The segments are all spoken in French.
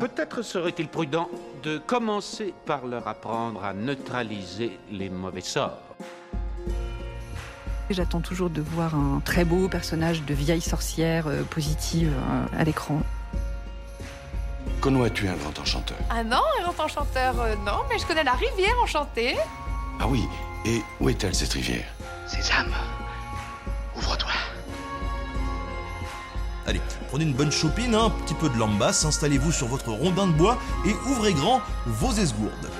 Peut-être serait-il prudent de commencer par leur apprendre à neutraliser les mauvais sorts. J'attends toujours de voir un très beau personnage de vieille sorcière euh, positive euh, à l'écran. Connois-tu un grand enchanteur Ah non, un grand enchanteur, euh, non, mais je connais la rivière enchantée. Ah oui, et où est-elle cette rivière? Sésame, prenez une bonne chopine, hein, un petit peu de lambasse, installez-vous sur votre rondin de bois et ouvrez grand vos esgourdes.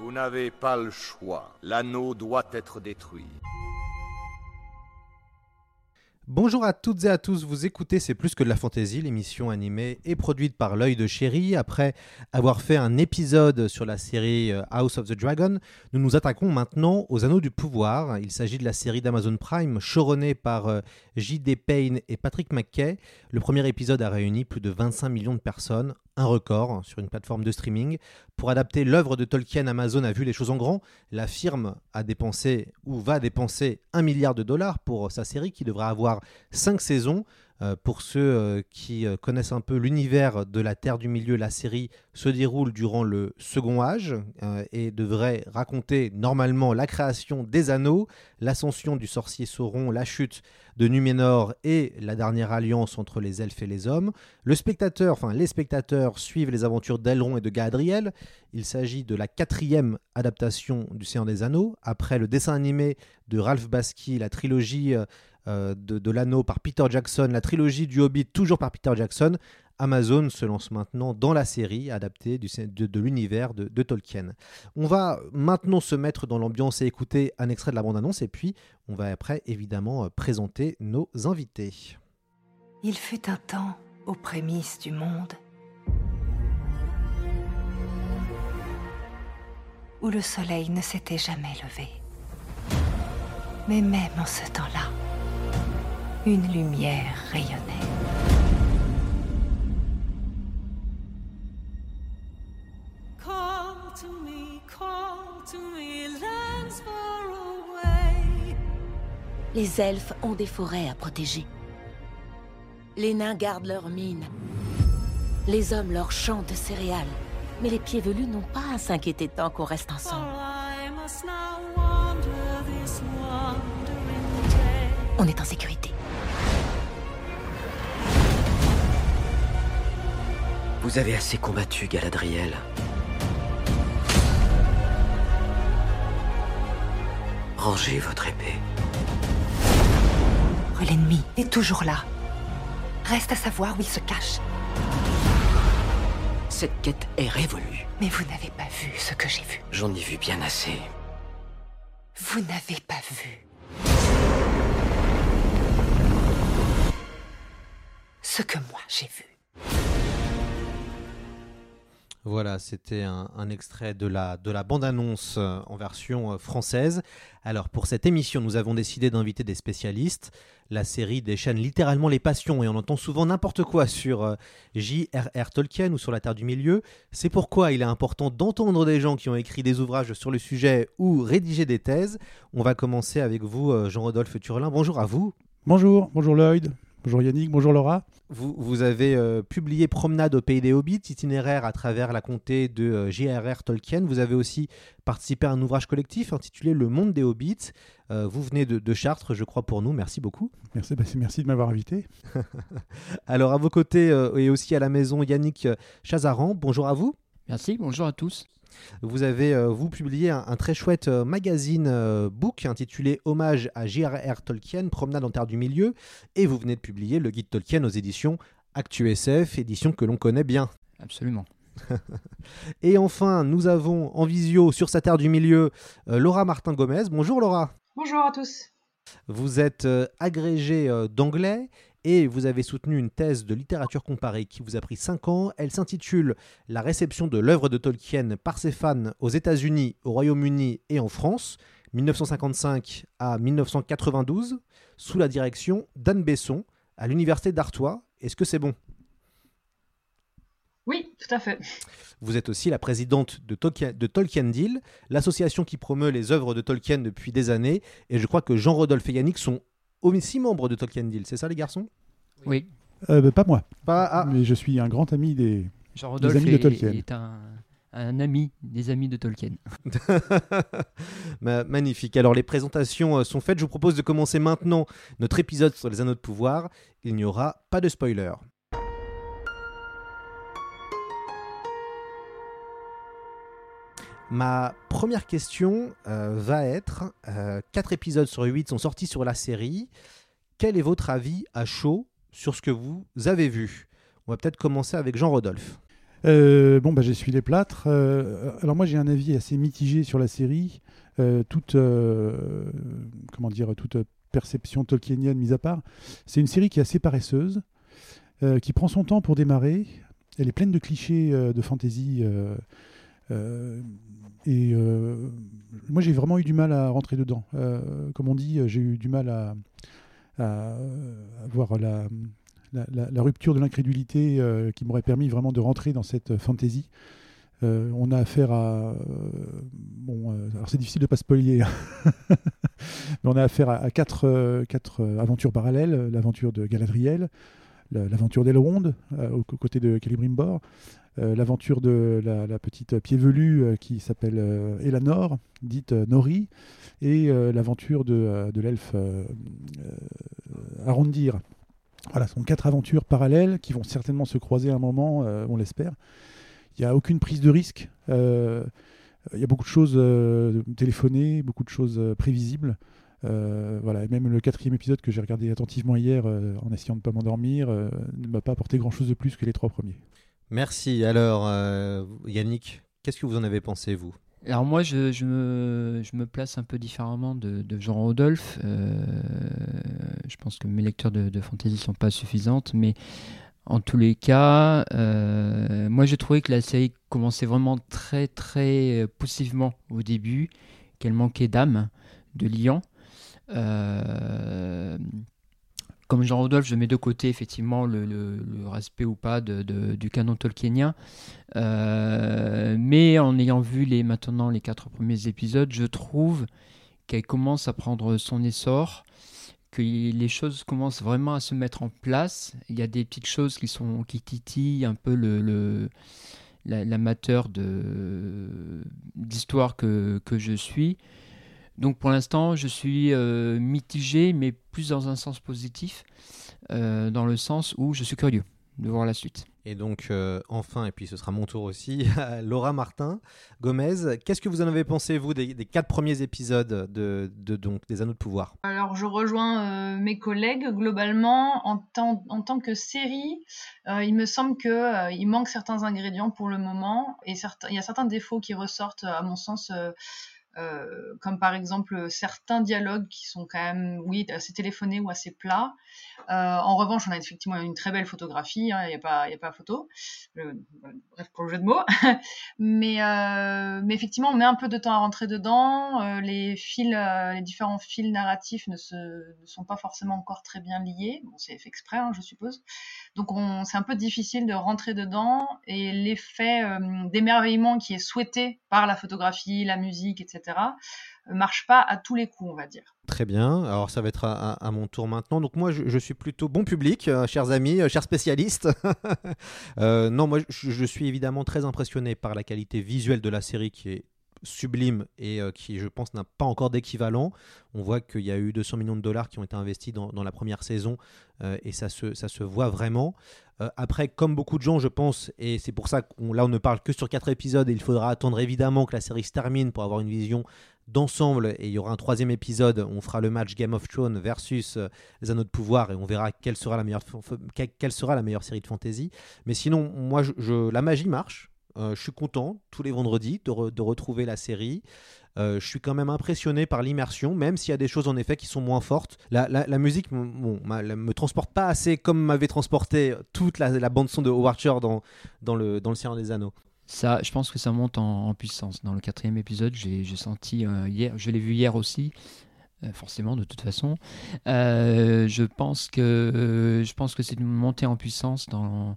Vous n'avez pas le choix. L'anneau doit être détruit. Bonjour à toutes et à tous, vous écoutez C'est plus que de la fantaisie, l'émission animée et produite par l'œil de chéri. Après avoir fait un épisode sur la série euh, House of the Dragon, nous nous attaquons maintenant aux Anneaux du Pouvoir. Il s'agit de la série d'Amazon Prime, chouronnée par euh, J.D. Payne et Patrick McKay. Le premier épisode a réuni plus de 25 millions de personnes, un record sur une plateforme de streaming. Pour adapter l'œuvre de Tolkien, Amazon a vu les choses en grand. La firme a dépensé ou va dépenser un milliard de dollars pour sa série qui devra avoir cinq saisons. Euh, pour ceux euh, qui euh, connaissent un peu l'univers de la Terre du Milieu, la série se déroule durant le Second Âge et devrait raconter normalement la création des anneaux, l'ascension du sorcier Sauron, la chute de Numénor et la dernière alliance entre les elfes et les hommes. Le spectateur, enfin les spectateurs suivent les aventures d'Elrond et de Galadriel. Il s'agit de la quatrième adaptation du Seigneur des Anneaux, après le dessin animé de Ralph Bakshi, la trilogie euh, de, l'anneau par Peter Jackson, la trilogie du Hobbit toujours par Peter Jackson, Amazon se lance maintenant dans la série adaptée de, l'univers de, de, Tolkien. On va maintenant se mettre dans l'ambiance et écouter un extrait de la bande-annonce et puis on va après évidemment euh, présenter nos invités. Il fut un temps aux prémices du monde où le soleil ne s'était jamais levé. Mais même en ce temps-là, une lumière rayonnait. Les elfes ont des forêts à protéger. Les nains gardent leurs mines. Les hommes leurs champs de céréales. Mais les pieds velus n'ont pas à s'inquiéter tant qu'on reste ensemble. On est en sécurité. Vous avez assez combattu, Galadriel. Rangez votre épée. L'ennemi est toujours là. Reste à savoir où il se cache. Cette quête est révolue. Mais vous n'avez pas vu ce que j'ai vu. J'en ai vu bien assez. Vous n'avez pas vu. Ce que moi j'ai vu. Voilà, c'était un, extrait de la, de la bande-annonce euh, en version euh, française. Alors pour cette émission, nous avons décidé d'inviter des spécialistes. La série déchaîne littéralement les passions et on entend souvent n'importe quoi sur euh, J.R.R. Tolkien ou sur la Terre du Milieu. C'est pourquoi il est important d'entendre des gens qui ont écrit des ouvrages sur le sujet ou rédigé des thèses. On va commencer avec vous, Jean-Rodolphe Turlin. Bonjour à vous. Bonjour, bonjour Lloyd. Bonjour Yannick, bonjour Laura. Vous, vous avez euh, publié Promenade au pays des Hobbits, itinéraire à travers la comté de euh, J.R.R. Tolkien. Vous avez aussi participé à un ouvrage collectif intitulé Le monde des Hobbits. Euh, vous venez de, Chartres, je crois, pour nous. Merci beaucoup. Merci, bah, merci de m'avoir invité. Alors, à vos côtés et aussi à la maison, Yannick Chazaran. Bonjour à vous. Merci, bonjour à tous. Vous avez, euh, vous, publié un, très chouette euh, magazine euh, book intitulé Hommage à J.R.R. Tolkien, Promenade en Terre du Milieu, et vous venez de publier le guide Tolkien aux éditions ActuSF, édition que l'on connaît bien. Absolument. et enfin, nous avons en visio sur sa Terre du Milieu Laura Martin-Gomez. Bonjour Laura. Bonjour à tous. Vous êtes agrégée d'anglais et vous avez soutenu une thèse de littérature comparée qui vous a pris 5 ans. Elle s'intitule La réception de l'œuvre de Tolkien par ses fans aux États-Unis, au Royaume-Uni et en France, 1955 à 1992, sous la direction d'Anne Besson à l'Université d'Artois. Est-ce que c'est bon? Oui, tout à fait. Vous êtes aussi la présidente de Tolkien, de Tolkien Deal, l'association qui promeut les œuvres de Tolkien depuis des années. Et je crois que Jean-Rodolphe et Yannick sont aussi membre de Tolkien Deal, c'est ça les garçons? Oui. Euh, bah, Pas moi. Pas, ah. Mais je suis un grand ami des, Jean des Rodolphe amis de est, Tolkien. est un, un ami des amis de Tolkien. Ma- Magnifique. Alors les présentations euh, sont faites. Je vous propose de commencer maintenant notre épisode sur les anneaux de pouvoir. Il n'y aura pas de spoiler. Ma première question euh, va être, euh, 4 épisodes sur 8 sont sortis sur la série. Quel est votre avis à chaud sur ce que vous avez vu? On va peut-être commencer avec Jean-Rodolphe. Euh, bon, bah, j'essuie les plâtres. Euh, alors moi, j'ai un avis assez mitigé sur la série. Euh, toute, comment dire, toute perception tolkienienne mise à part. C'est une série qui est assez paresseuse, qui prend son temps pour démarrer. Elle est pleine de clichés de fantasy. Euh, et euh, moi, j'ai vraiment eu du mal à rentrer dedans. Euh, comme on dit, j'ai eu du mal à, à, à voir la, rupture de l'incrédulité qui m'aurait permis vraiment de rentrer dans cette fantasy. Euh, on a affaire à. bon, alors c'est difficile de pas spoiler, hein. mais on a affaire à, quatre, quatre aventures parallèles l'aventure de Galadriel, la- l'aventure d'Elrond, euh, aux côtés de Celebrimbor, euh, l'aventure de la, petite pied velue euh, qui s'appelle Elanor, dite Nori, et l'aventure de, de l'elfe Arondir. Voilà, ce sont quatre aventures parallèles qui vont certainement se croiser à un moment, on l'espère. Il n'y a aucune prise de risque. il y a beaucoup de choses téléphonées, beaucoup de choses prévisibles. Euh, voilà, et même le quatrième épisode que j'ai regardé attentivement hier euh, en essayant de ne pas m'endormir euh, ne m'a pas apporté grand-chose de plus que les trois premiers. Merci. Alors, euh, Yannick, qu'est-ce que vous en avez pensé, vous? Alors moi, je, je me, je me place un peu différemment de, de Jean Rodolphe. Euh, je pense que mes lectures de, de fantasy sont pas suffisantes, mais en tous les cas, euh, moi j'ai trouvé que la série commençait vraiment très très poussivement au début, qu'elle manquait d'âme, de liant. Euh, comme Jean Rodolphe, je mets de côté effectivement le, respect ou pas de- du canon tolkienien. Euh, mais en ayant vu les, maintenant les quatre premiers épisodes, je trouve qu'elle commence à prendre son essor, que les choses commencent vraiment à se mettre en place. Il y a des petites choses qui, sont, qui titillent un peu le, le- la- l'amateur d'histoire que, que je suis. Donc pour l'instant, je suis euh, mitigé, mais plus dans un sens positif, euh, dans le sens où je suis curieux de voir la suite. Et donc, euh, enfin, et puis ce sera mon tour aussi, Laura Martin, Gomez, qu'est-ce que vous en avez pensé, vous, des, des quatre premiers épisodes de, de- donc, des Anneaux de Pouvoir? Alors, je rejoins euh, mes collègues. Globalement, en tant, en tant que série, euh, il me semble que euh, il manque certains ingrédients pour le moment et certains, il y a certains défauts qui ressortent, à mon sens, euh, comme par exemple certains dialogues qui sont quand même, assez téléphonés ou assez plats. Euh, en revanche, on a effectivement une très belle photographie, hein, il n'y a, pas- photo. Euh, bref, pour le jeu de mots. mais, effectivement, on met un peu de temps à rentrer dedans. Les différents fils narratifs ne, sont pas forcément encore très bien liés. C'est fait exprès, hein, je suppose. Donc, on, c'est un peu difficile de rentrer dedans. Et l'effet d'émerveillement qui est souhaité par la photographie, la musique, etc., euh, marche pas à tous les coups, on va dire. Très bien, alors ça va être à, mon tour maintenant. Donc moi, je, suis plutôt bon public, euh, chers amis, euh, chers spécialistes. Non, moi, je suis évidemment très impressionné par la qualité visuelle de la série qui est sublime et euh, qui, je pense, n'a pas encore d'équivalent. On voit qu'il y a eu 200 millions de dollars qui ont été investis dans, la première saison euh, et ça se, ça se voit vraiment. Euh, après, comme beaucoup de gens, je pense, et c'est pour ça qu'on là on ne parle que sur quatre épisodes, et il faudra attendre évidemment que la série se termine pour avoir une vision d'ensemble. Et il y aura un troisième épisode, on fera le match Game of Thrones versus les Anneaux de Pouvoir, et on verra quelle sera la meilleure, quelle- sera la meilleure série de fantasy. Mais sinon, moi, je- la magie marche. Euh, je suis content tous les vendredis de, re- de retrouver la série. Euh, je suis quand même impressionné par l'immersion, même s'il y a des choses en effet qui sont moins fortes. La, musique bon, me transporte pas assez comme m'avait transporté toute la, bande son de Howard Shore dans, dans, le, dans Le Seigneur des Anneaux. Ça, je pense que ça monte en, puissance. Dans le quatrième épisode, j'ai senti euh, hier, je l'ai vu hier aussi, forcément de toute façon. Je pense que je pense que c'est une montée en puissance dans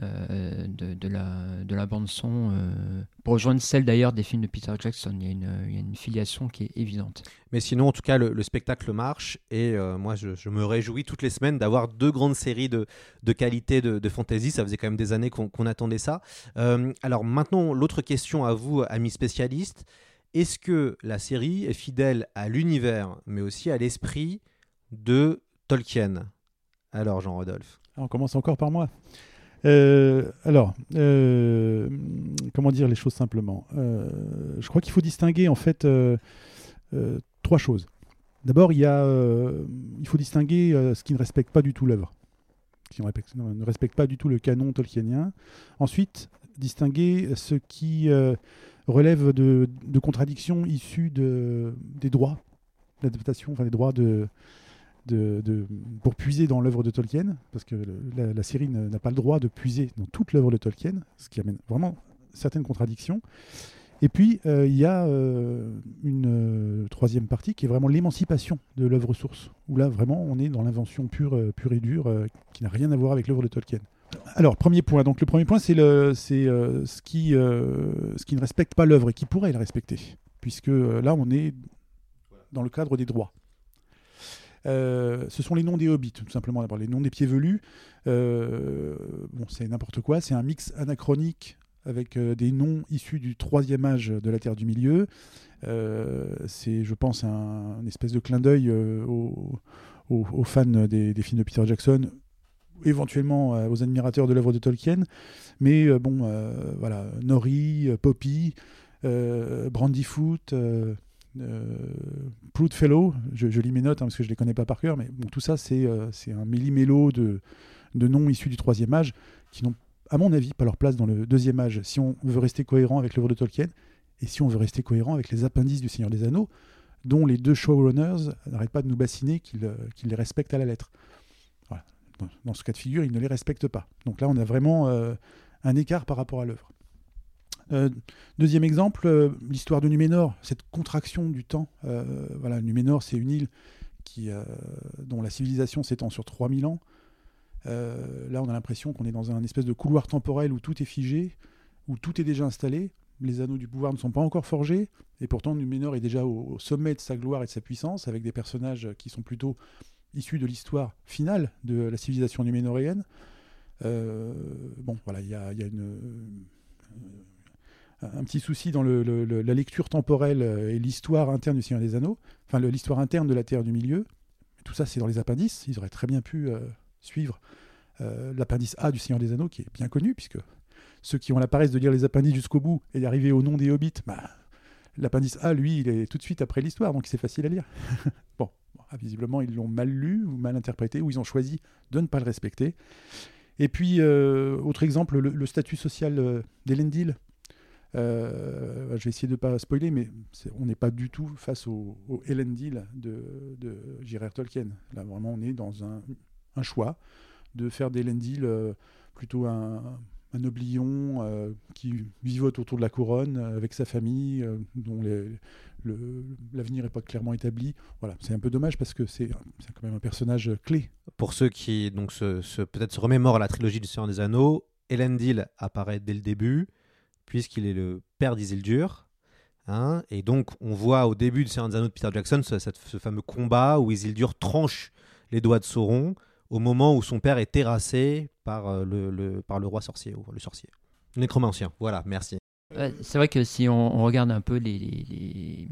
de, de la, de la bande-son, euh, pour rejoindre celle d'ailleurs des films de Peter Jackson. Il y, a une, il y a une filiation qui est évidente. Mais sinon, en tout cas, le, le spectacle marche et euh, moi, je, je me réjouis toutes les semaines d'avoir deux grandes séries de, de qualité de, de fantasy. Ça faisait quand même des années qu'on attendait ça. Euh, alors maintenant, l'autre question à vous, amis spécialistes. Est-ce que la série est fidèle à l'univers, mais aussi à l'esprit de Tolkien? Alors, Jean-Rodolphe. On commence encore par moi. Euh, alors, euh, comment dire les choses simplement Euh, Je crois qu'il faut distinguer en fait trois choses. D'abord, il il faut distinguer ce qui ne respecte pas du tout l'œuvre, qui ne respecte, pas du tout le canon tolkienien. Ensuite, distinguer ce qui relève de, contradictions issues de, des droits d'adaptation, enfin des droits de, pour puiser dans l'œuvre de Tolkien, parce que la, série n'a pas le droit de puiser dans toute l'œuvre de Tolkien, ce qui amène vraiment certaines contradictions. Et puis, euh, il y a euh, une euh, troisième partie qui est vraiment l'émancipation de l'œuvre source, où là, vraiment, on est dans l'invention pure, pure et dure, qui n'a rien à voir avec l'œuvre de Tolkien. Alors, premier point. Donc, le premier point, c'est ce qui, ce qui ne respecte pas l'œuvre et qui pourrait la respecter, puisque là, on est dans le cadre des droits. Euh, ce sont les noms des hobbits, tout simplement. D'abord, les noms des pieds velus. Euh, bon, c'est n'importe quoi. C'est un mix anachronique avec euh, des noms issus du troisième âge de la Terre du Milieu. C'est, je pense, un, une espèce de clin d'œil aux, fans des, films de Peter Jackson, éventuellement aux admirateurs de l'œuvre de Tolkien. Mais bon, voilà, Nori, Poppy, Brandyfoot. Euh, Proudfellow, je, je lis mes notes hein, parce que je les connais pas par cœur, mais tout ça c'est euh, un méli-mélo de, noms issus du troisième âge qui n'ont, à mon avis, pas leur place dans le deuxième âge si on veut rester cohérent avec l'œuvre de Tolkien et si on veut rester cohérent avec les appendices du Seigneur des Anneaux, dont les deux showrunners n'arrêtent pas de nous bassiner qu'ils euh, les respectent à la lettre. Dans, ce cas de figure, ils ne les respectent pas. Donc là, on a vraiment un écart par rapport à l'œuvre. Euh, deuxième exemple, euh, l'histoire de Numénor, cette contraction du temps. Euh, voilà, Numénor, c'est une île dont la civilisation s'étend sur 3000 ans. Là, on a l'impression qu'on est dans un espèce de couloir temporel où tout est figé, où tout est déjà installé. Les anneaux du pouvoir ne sont pas encore forgés, et pourtant Numénor est déjà au, sommet de sa gloire et de sa puissance, avec des personnages qui sont plutôt issus de l'histoire finale de la civilisation numénoréenne. Bon, voilà, il y a une, un petit souci dans le- la lecture temporelle euh, et l'histoire interne du Seigneur des Anneaux, enfin l'histoire interne de la Terre du Milieu. Tout ça, c'est dans les appendices. Ils auraient très bien pu euh, suivre euh, l'appendice A du Seigneur des Anneaux, qui est bien connu, puisque ceux qui ont la paresse de lire les appendices jusqu'au bout et d'arriver au nom des hobbits, bah, l'appendice A, lui, il est tout de suite après l'histoire, donc c'est facile à lire. bon, visiblement, ils l'ont mal lu ou mal interprété, ou ils ont choisi de ne pas le respecter. Et puis, autre exemple, le, le statut social d'Elendil. Euh, je vais essayer de ne pas spoiler, mais on n'est pas du tout face au, au Elendil de, de J.R.R. Tolkien. Là, vraiment, on est dans un, choix de faire d'Elendil euh, plutôt un, un euh, qui vivote autour de la couronne euh, avec sa famille, dont l'avenir n'est pas clairement établi. Voilà, c'est un peu dommage parce que c'est quand même un personnage clé Pour ceux qui donc se, peut-être se remémorent la trilogie du Seigneur des Anneaux, Elendil apparaît dès le début, puisqu'il est le père d'Isildur. hein, et donc, on voit au début du Seigneur des Anneaux de Peter Jackson ce, fameux combat où Isildur tranche les doigts de Sauron au moment où son père est terrassé par, euh, le, par le roi sorcier, ou le sorcier. Nécromancien, voilà, merci. Ouais, c'est vrai que si on, regarde un peu les,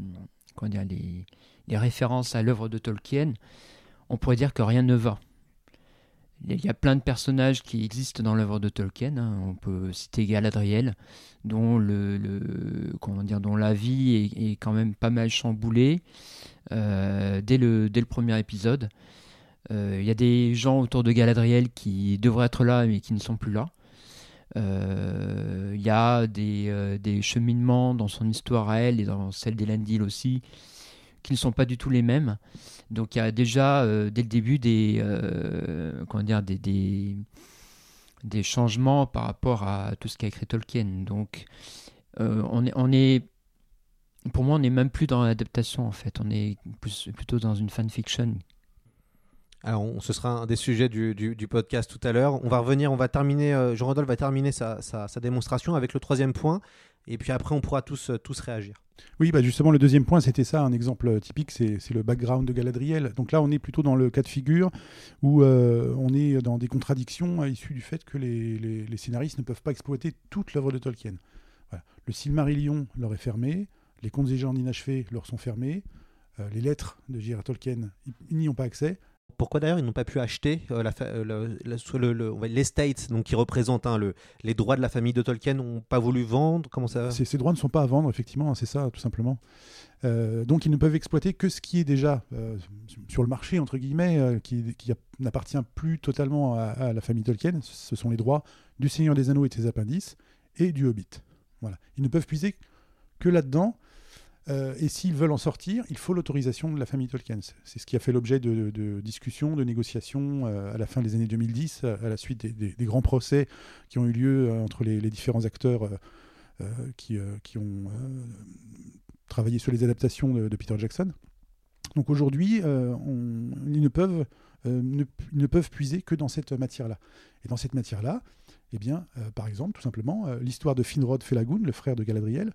les références à l'œuvre de Tolkien, on pourrait dire que rien ne va. Il y a plein de personnages qui existent dans l'œuvre de Tolkien. hein. On peut citer Galadriel, dont, la vie est, quand même pas mal chamboulée euh, dès, le, premier épisode. Euh, Il y a des gens autour de Galadriel qui devraient être là mais qui ne sont plus là. Euh, Il y a des, euh, des cheminements dans son histoire à elle et dans celle d'Elendil aussi qui ne sont pas du tout les mêmes. Donc il y a déjà euh, dès le début des, euh, comment dire, des, des, changements par rapport à tout ce qu'a écrit Tolkien. Donc euh, on, est, on est, pour moi, on n'est même plus dans l'adaptation en fait. On est plutôt dans une fanfiction. Alors, ce sera un des sujets du, du- podcast tout à l'heure. On va revenir, on va terminer, euh, Jean-Rodolphe va terminer sa, sa- sa démonstration avec le troisième point. Et puis après, on pourra tous, tous réagir. Oui, bah justement, le deuxième point, c'était ça, un exemple typique, c'est le background de Galadriel. Donc là, on est plutôt dans le cas de figure où euh, on est dans des contradictions euh, issues du fait que les, les- scénaristes ne peuvent pas exploiter toute l'œuvre de Tolkien. Voilà. Le Silmarillion leur est fermé, les contes et légendes inachevés leur sont fermés, euh, les lettres de J.R. Tolkien, ils n'y ont pas accès. Pourquoi d'ailleurs ils n'ont pas pu acheter euh, euh, le- le- l'estate, donc qui représente hein, le, les droits de la famille de Tolkien, n'ont pas voulu vendre Comment ça Ces, ces droits ne sont pas à vendre, effectivement, c'est ça, tout simplement. Euh, donc, ils ne peuvent exploiter que ce qui est déjà euh, sur le marché, entre guillemets, qui, n'appartient plus totalement à, à la famille Tolkien. Ce sont les droits du Seigneur des Anneaux et de ses appendices et du Hobbit. Voilà. Ils ne peuvent puiser que là-dedans. Euh, et s'ils veulent en sortir, il faut l'autorisation de la famille Tolkien. C'est- ce qui a fait l'objet de, discussions, de négociations euh, à la fin des années 2010, euh, à la suite des, grands procès qui ont eu lieu euh, entre les, différents acteurs qui, ont travaillé sur les adaptations de, Peter Jackson. Donc aujourd'hui, ils, ne peuvent, puiser que dans cette matière-là. Et dans cette matière-là, eh bien, par exemple, tout simplement, l'histoire de Finrod Felagund, le frère de Galadriel,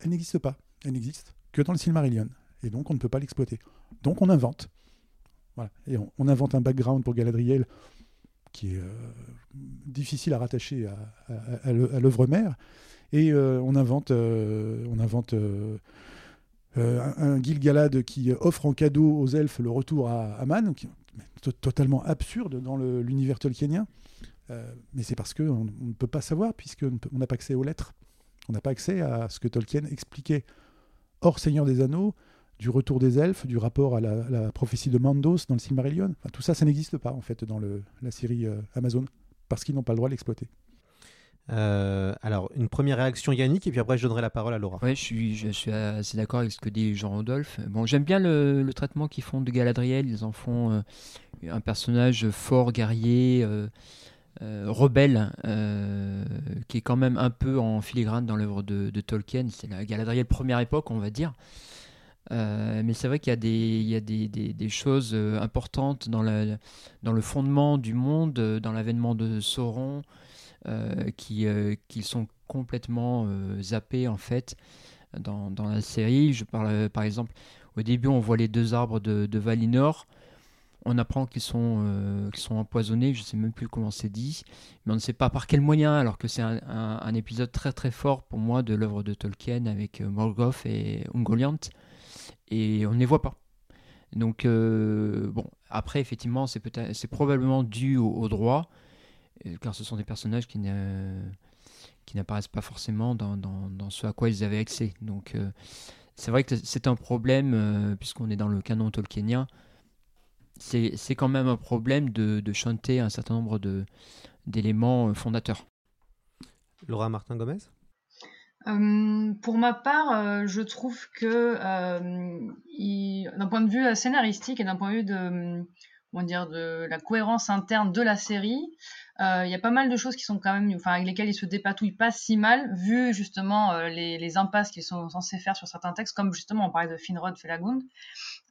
elle n'existe pas. Elle n'existe que dans le Silmarillion. Et donc, on ne peut pas l'exploiter. Donc, on invente. Voilà. Et on, invente un background pour Galadriel qui est euh, difficile à rattacher à, à- à l'œ- à l'œuvre mère. Et euh, on invente, euh, un, un Gil-galad qui offre en cadeau aux elfes le retour à Aman, qui est to- totalement absurde dans l'univers tolkienien. Mais c'est parce qu'on on ne peut pas savoir, puisqu'on on n'a pas accès aux lettres. On n'a pas accès à ce que Tolkien expliquait hors Seigneur des Anneaux, du retour des elfes, du rapport à la, la prophétie de Mandos dans le Silmarillion. Enfin, tout ça, ça n'existe pas en fait dans le- la série euh, Amazon, parce qu'ils n'ont pas le droit de l'exploiter. Euh, alors, une première réaction Yannick, et puis après je donnerai la parole à Laura. Ouais, je suis, je suis assez d'accord avec ce que dit Jean-Rodolphe. Bon, j'aime bien le, le traitement qu'ils font de Galadriel. Ils en font euh, un personnage fort, guerrier, euh, rebelle, euh, qui est quand même un peu en filigrane dans l'œuvre de, Tolkien. C'est la Galadriel première époque, on va dire. Euh, mais c'est vrai qu'il y a des, choses euh, importantes dans, le fondement du monde, dans l'avènement de Sauron, qui, sont complètement zappés en fait dans, la série. Je parle par exemple, au début on voit les deux arbres de Valinor. On apprend qu'ils sont, euh, sont empoisonnés, je ne sais même plus comment c'est dit, mais on ne sait pas par quel moyen, alors que c'est un, épisode très très fort pour moi de l'œuvre de Tolkien avec euh, Morgoth et Ungoliant, et on ne les voit pas. Donc, euh, bon, après, effectivement, c'est probablement dû au, droit, car ce sont des personnages qui, n'apparaissent pas forcément dans, dans- ce à quoi ils avaient accès. Donc, c'est vrai que c'est un problème, puisqu'on est dans le canon tolkienien, c'est, c'est quand même un problème de, de chanter un certain nombre de, d'éléments euh, fondateurs. Laura Martin-Gomez Euh, pour ma part, euh, je trouve que euh, d'un point de vue scénaristique et d'un point de vue de, hum, comment dire, de la cohérence interne de la série, euh, il y a pas mal de choses qui sont quand même, enfin, avec lesquelles ils se dépatouillent pas si mal, vu justement euh, les, impasses qu'ils sont censés faire sur certains textes, comme justement on parlait de Finrod Felagund.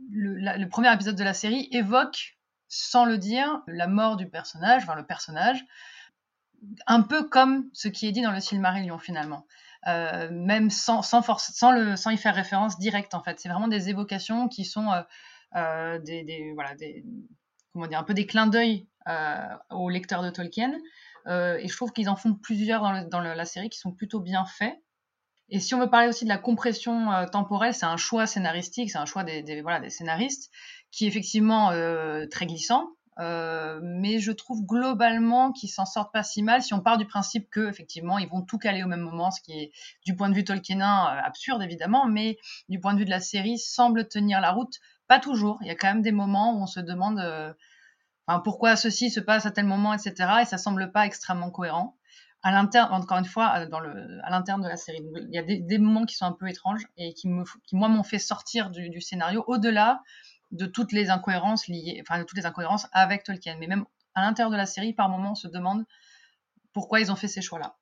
Le, le premier épisode de la série évoque, sans le dire, la mort du personnage, enfin le personnage, un peu comme ce qui est dit dans le Silmarillion finalement. Euh, même sans, sans, le, sans y faire référence directe en fait. C'est vraiment des évocations qui sont euh, euh, des, des, voilà, des, comment dire, un peu des clins d'œil euh, aux lecteurs de Tolkien. Euh, et je trouve qu'ils en font plusieurs dans, la série qui sont plutôt bien faits. Et si on veut parler aussi de la compression euh, temporelle, c'est un choix scénaristique, c'est un choix des, voilà, des scénaristes qui est effectivement euh, très glissant. Euh, mais je trouve globalement qu'ils s'en sortent pas si mal si on part du principe que effectivement ils vont tout caler au même moment, ce qui est du point de vue tolkienin euh, absurde évidemment, mais du point de vue de la série semble tenir la route. Pas toujours. Il y a quand même des moments où on se demande euh, pourquoi ceci se passe à tel moment, etc. Et ça semble pas extrêmement cohérent. À encore une fois, euh, à l'interne de la série, il y a des, moments qui sont un peu étranges et qui moi, m'ont fait sortir du, du scénario au-delà de toutes les incohérences liées, enfin, de toutes les incohérences avec Tolkien. Mais même à l'intérieur de la série, par moments, on se demande pourquoi ils ont fait ces choix-là.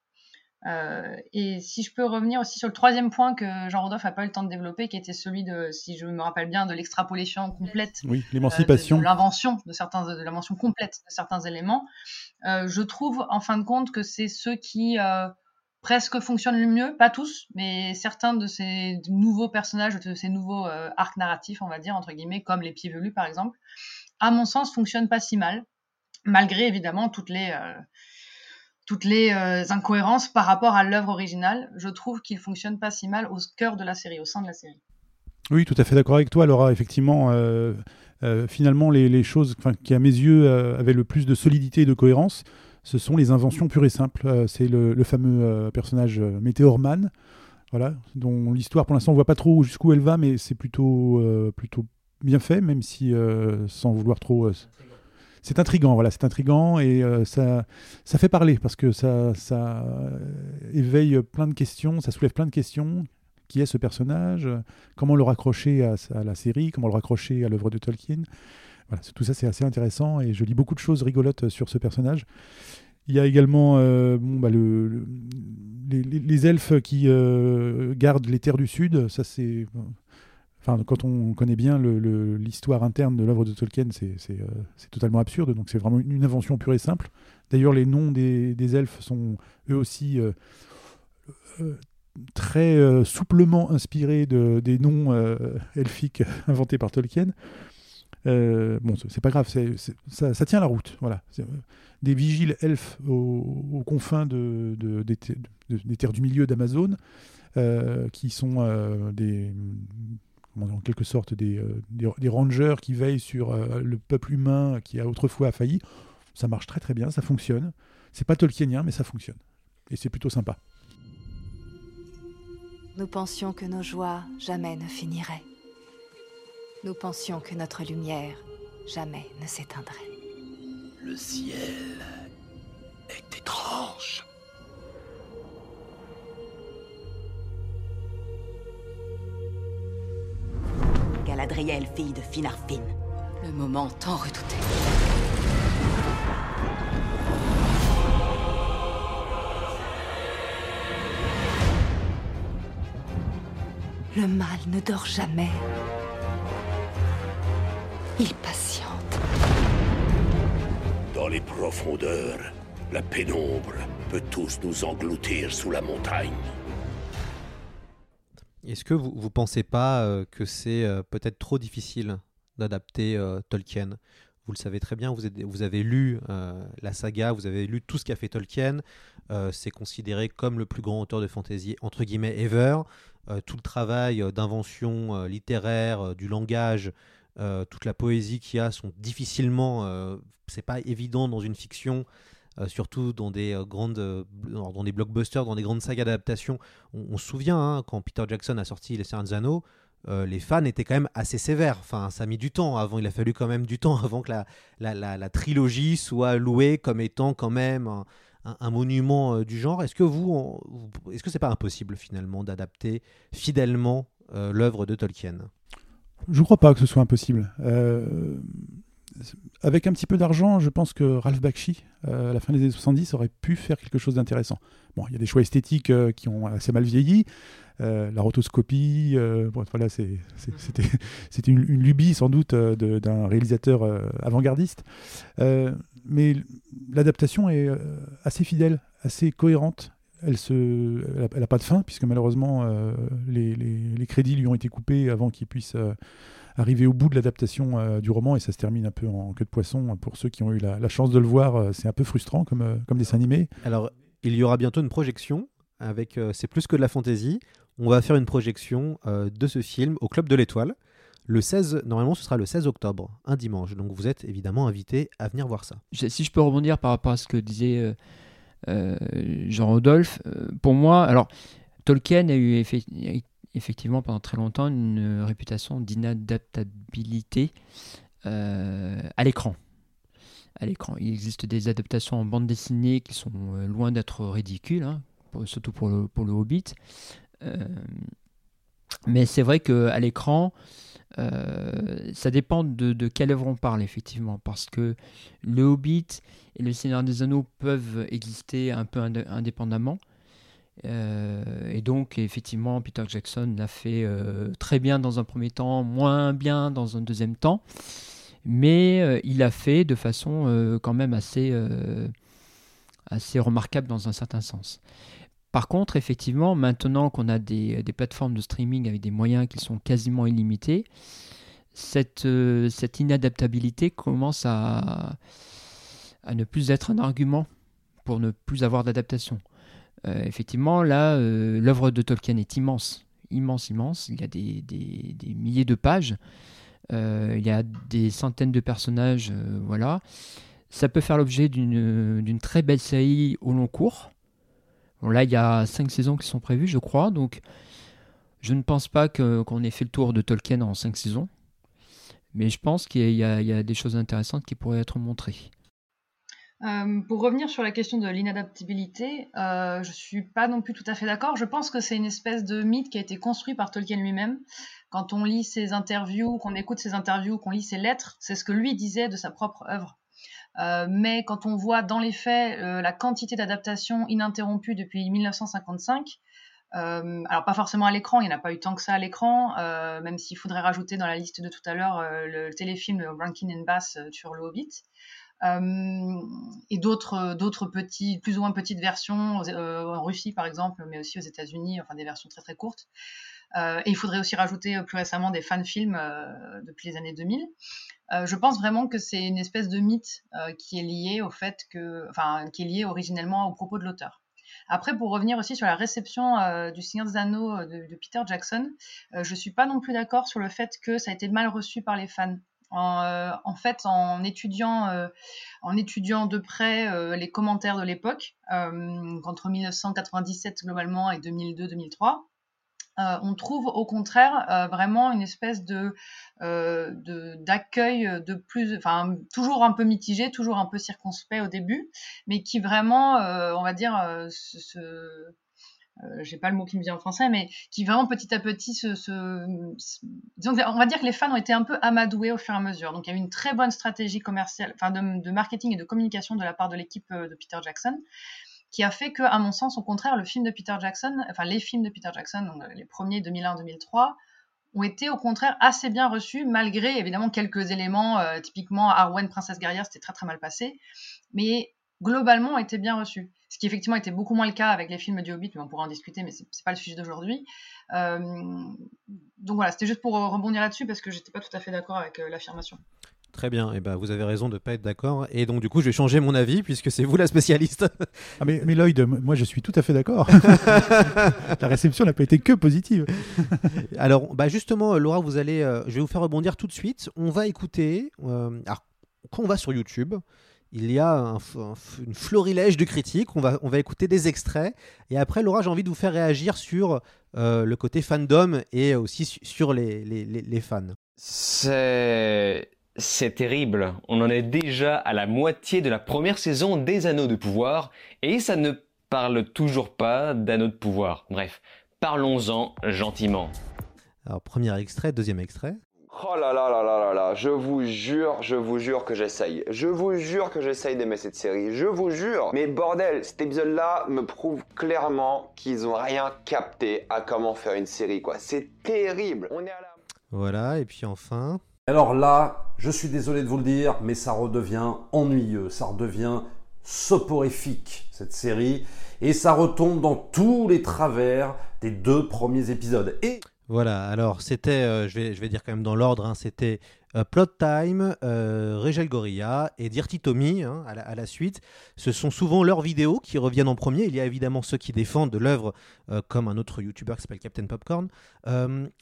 Euh, et si je peux revenir aussi sur le troisième point que Jean-Rodolphe n'a pas eu le temps de développer, qui était celui de, si je me rappelle bien, de l'extrapolation complète. Oui, l'émancipation. Euh, de, de l'invention de certains, de l'invention complète de certains éléments. Euh, je trouve, en fin de compte, que c'est ceux qui presque fonctionnent le mieux, pas tous, mais certains de ces nouveaux personnages, de ces nouveaux arcs narratifs, on va dire, entre guillemets, comme les pieds velus, par exemple, à mon sens, fonctionnent pas si mal, malgré évidemment toutes les toutes les euh, incohérences par rapport à l'œuvre originale, je trouve qu'il fonctionne pas si mal au cœur de la série, au sein de la série. Oui, tout à fait d'accord avec toi, Laura. Effectivement, euh, euh, finalement, les, choses qui, à mes yeux, avaient le plus de solidité et de cohérence, ce sont les inventions pures et simples. C'est le, fameux personnage Météorman, voilà, dont l'histoire, pour l'instant, on voit pas trop jusqu'où elle va, mais c'est plutôt, plutôt bien fait, même si, sans vouloir trop... euh, c'est intrigant, voilà, c'est intrigant et euh, ça, ça fait parler parce que ça, ça euh, éveille plein de questions, ça soulève plein de questions. Qui est ce personnage? Comment le raccrocher à, la série? Comment le raccrocher à l'œuvre de Tolkien? Voilà, tout ça c'est assez intéressant et je lis beaucoup de choses rigolotes sur ce personnage. Il y a également euh, bon, bah, le, le- les, elfes qui euh, gardent les terres du Sud. Ça c'est Enfin, quand on connaît bien l'histoire interne de l'œuvre de Tolkien, euh, c'est totalement absurde. Donc c'est vraiment une, invention pure et simple. D'ailleurs, les noms des, elfes sont eux aussi euh, euh, très souplement inspirés de, des noms elfiques inventés par Tolkien. Bon, c'est pas grave, ça, tient la route. Voilà. Des vigiles elfes aux, confins de, de- des, des terres du milieu d'Amazon, qui sont des, en quelque sorte des, euh, des, des rangers qui veillent sur euh, le peuple humain qui a autrefois failli. Ça marche très très bien, ça fonctionne. C'est pas tolkienien, mais ça fonctionne. Et c'est plutôt sympa. Nous pensions que nos joies jamais ne finiraient. Nous pensions que notre lumière jamais ne s'éteindrait. Le ciel est étrange. Galadriel, fille de Finarfin. Le moment tant redouté. Le mal ne dort jamais. Il patiente. Dans les profondeurs, la pénombre peut tous nous engloutir sous la montagne. Est-ce que vous ne pensez pas euh, que c'est euh, peut-être trop difficile d'adapter euh, Tolkien? Vous le savez très bien, vous, avez lu la saga, vous avez lu tout ce qu'a fait Tolkien. c'est considéré comme le plus grand auteur de fantasy, entre guillemets, ever. Tout le travail d'invention littéraire, du langage, toute la poésie qu'il y a sont difficilement. c'est pas évident dans une fiction. Euh, surtout dans des euh, grandes, euh, dans des blockbusters, dans des grandes sagas d'adaptation. On, se souvient hein, quand Peter Jackson a sorti Les euh, les fans étaient quand même assez sévères. Enfin, ça a mis du temps avant. Il a fallu quand même du temps avant que la, trilogie soit louée comme étant quand même un, monument du genre. Est-ce que vous, est-ce que c'est pas impossible finalement d'adapter fidèlement l'œuvre de Tolkien? Je ne crois pas que ce soit impossible. Avec un petit peu d'argent, je pense que Ralph Bakshi, euh, à la fin des années 70, aurait pu faire quelque chose d'intéressant. Bon, il y a des choix esthétiques euh, qui ont assez mal vieilli. Euh, la rotoscopie, bon, voilà, c'est- c'était une, une lubie sans doute d'un réalisateur avant-gardiste. Mais l'adaptation est assez fidèle, assez cohérente. Elle n'a pas de fin puisque malheureusement les, les- les crédits lui ont été coupés avant qu'il puisse arriver au bout de l'adaptation euh, du roman et ça se termine un peu en queue de poisson pour ceux qui ont eu la, la chance de le voir. euh, c'est un peu frustrant comme, euh, comme dessin animé. Alors, il y aura bientôt une projection avec euh, C'est plus que de la fantaisie. On va faire une projection euh, de ce film au Club de l'Étoile. Le 16, normalement, ce sera le 16 octobre, un dimanche. Donc, vous êtes évidemment invité à venir voir ça. Si je peux rebondir par rapport à ce que disait euh, euh, Jean-Rodolphe, euh, pour moi, alors Tolkien a eu effe- effectivement pendant très longtemps une réputation d'inadaptabilité euh, à l'écran. À l'écran, il existe des adaptations en bande dessinée qui sont euh, loin d'être ridicules, hein, surtout pour le, Hobbit. Euh, mais c'est vrai qu'à l'écran, euh, ça dépend de, de quelle œuvre on parle, effectivement, parce que le Hobbit et le Seigneur des Anneaux peuvent exister un peu indé- indépendamment, et donc, effectivement, Peter Jackson l'a fait très bien dans un premier temps, moins bien dans un deuxième temps, mais il l'a fait de façon quand même assez, assez remarquable dans un certain sens. Par contre, effectivement, maintenant qu'on a des, plateformes de streaming avec des moyens qui sont quasiment illimités, cette, euh, cette inadaptabilité commence à, à, ne plus être un argument pour ne plus avoir d'adaptation. Euh, effectivement, là, euh, l'œuvre de Tolkien est immense, immense, immense. Il y a des, milliers de pages, il y a des centaines de personnages, voilà. Ça peut faire l'objet d'une très belle série au long cours là, il y a cinq saisons qui sont prévues, je crois. Donc, je ne pense pas qu'on ait fait le tour de Tolkien en cinq saisons. Mais je pense qu'il y, a des choses intéressantes qui pourraient être montrées. Euh, pour revenir sur la question de l'inadaptabilité, euh, je ne suis pas non plus tout à fait d'accord. Je pense que c'est une espèce de mythe qui a été construit par Tolkien lui-même. Quand on lit ses interviews, qu'on écoute ses interviews, qu'on lit ses lettres, c'est ce que lui disait de sa propre œuvre. Euh, mais quand on voit dans les faits la quantité d'adaptations ininterrompues depuis 1955, euh, alors pas forcément à l'écran, il n'y en a pas eu tant que ça à l'écran, même s'il faudrait rajouter dans la liste de tout à l'heure le téléfilm Rankin and Bass sur le Hobbit. Et d'autres d'autres petits plus ou moins petites versions en Russie par exemple mais aussi aux États-Unis enfin des versions très très courtes et il faudrait aussi rajouter plus récemment des fan films depuis les années 2000 euh, je pense vraiment que c'est une espèce de mythe euh, qui est lié au fait que, enfin, qui est lié originellement au propos de l'auteur. Après, pour revenir aussi sur la réception euh, du Seigneur des Anneaux de, Peter Jackson, je suis pas non plus d'accord sur le fait que ça a été mal reçu par les fans. En, fait, en étudiant, étudiant de près les commentaires de l'époque, entre 1997 globalement et 2002-2003, euh, on trouve au contraire euh, vraiment une espèce de euh, d'accueil de, plus, enfin toujours un peu mitigé, toujours un peu circonspect au début, mais qui vraiment, on va dire, ce, j'ai pas le mot qui me vient en français, mais qui vraiment petit à petit se, on va dire que les fans ont été un peu amadoués au fur et à mesure. Donc il y a eu une très bonne stratégie commerciale, enfin de, marketing et de communication de la part de l'équipe de Peter Jackson, qui a fait que, à mon sens, au contraire, le film de Peter Jackson, enfin les films de Peter Jackson, donc les premiers 2001-2003, ont été au contraire assez bien reçus, malgré évidemment quelques éléments, euh, typiquement Arwen, Princesse guerrière, c'était très très mal passé, mais globalement ont été bien reçus. Ce qui effectivement était beaucoup moins le cas avec les films du Hobbit, mais on pourra en discuter, mais c'est pas le sujet d'aujourd'hui. Euh, donc voilà, c'était juste pour rebondir là-dessus parce que j'étais pas tout à fait d'accord avec euh, l'affirmation. Très bien, et eh ben, vous avez raison de ne pas être d'accord. Et donc, du coup, je vais changer mon avis puisque c'est vous la spécialiste. ah mais, mais Lloyd, moi je suis tout à fait d'accord. la réception n'a pas été que positive. alors, bah justement, Laura, vous allez, euh, je vais vous faire rebondir tout de suite. On va écouter. Euh, alors, quand on va sur YouTube, il y a un, une florilège de critiques. On va, on va écouter des extraits. Et après, Laura, j'ai envie de vous faire réagir sur euh, le côté fandom et aussi sur les, les, les fans. C'est c'est terrible, on en est déjà à la moitié de la première saison des Anneaux de pouvoir, et ça ne parle toujours pas d'Anneaux de pouvoir. Bref, parlons-en gentiment. Alors, premier extrait, deuxième extrait. Oh là là là là là là, je vous jure, je vous jure que j'essaye. Je vous jure que j'essaye d'aimer cette série. Je vous jure. Mais bordel, cet épisode-là me prouve clairement qu'ils ont rien capté à comment faire une série, quoi. C'est terrible. On est à la... Voilà, et puis enfin. Alors là, je suis désolé de vous le dire, mais ça redevient ennuyeux, ça redevient soporifique, cette série, et ça retombe dans tous les travers des deux premiers épisodes. Et voilà, alors c'était, euh, je, vais, je vais dire quand même dans l'ordre, hein, c'était euh, Plot Time, euh, Régel Gorilla et Dirty Tommy hein, à, la, suite. Ce sont souvent leurs vidéos qui reviennent en premier. Il y a évidemment ceux qui défendent de l'œuvre, comme un autre YouTuber qui s'appelle Captain Popcorn.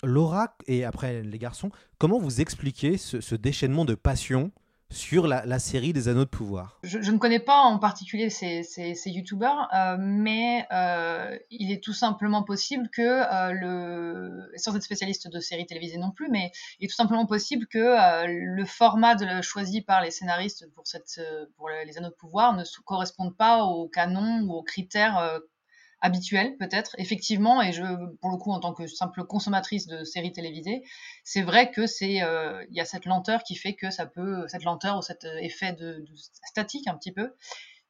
Laura et après les garçons, comment vous expliquez ce déchaînement de passion sur la, série des Anneaux de Pouvoir. Je, ne connais pas en particulier ces, ces, youtubeurs, euh, mais euh, il est tout simplement possible que euh, le, sans être spécialiste de séries télévisées non plus, mais il est tout simplement possible que le format choisi par les scénaristes pour, cette, pour les Anneaux de Pouvoir ne corresponde pas au canon ou aux critères habituel peut-être effectivement et je pour le coup en tant que simple consommatrice de séries télévisées c'est vrai que c'est euh, il y a cette lenteur qui fait que ça peut cette lenteur ou cet effet de, statique un petit peu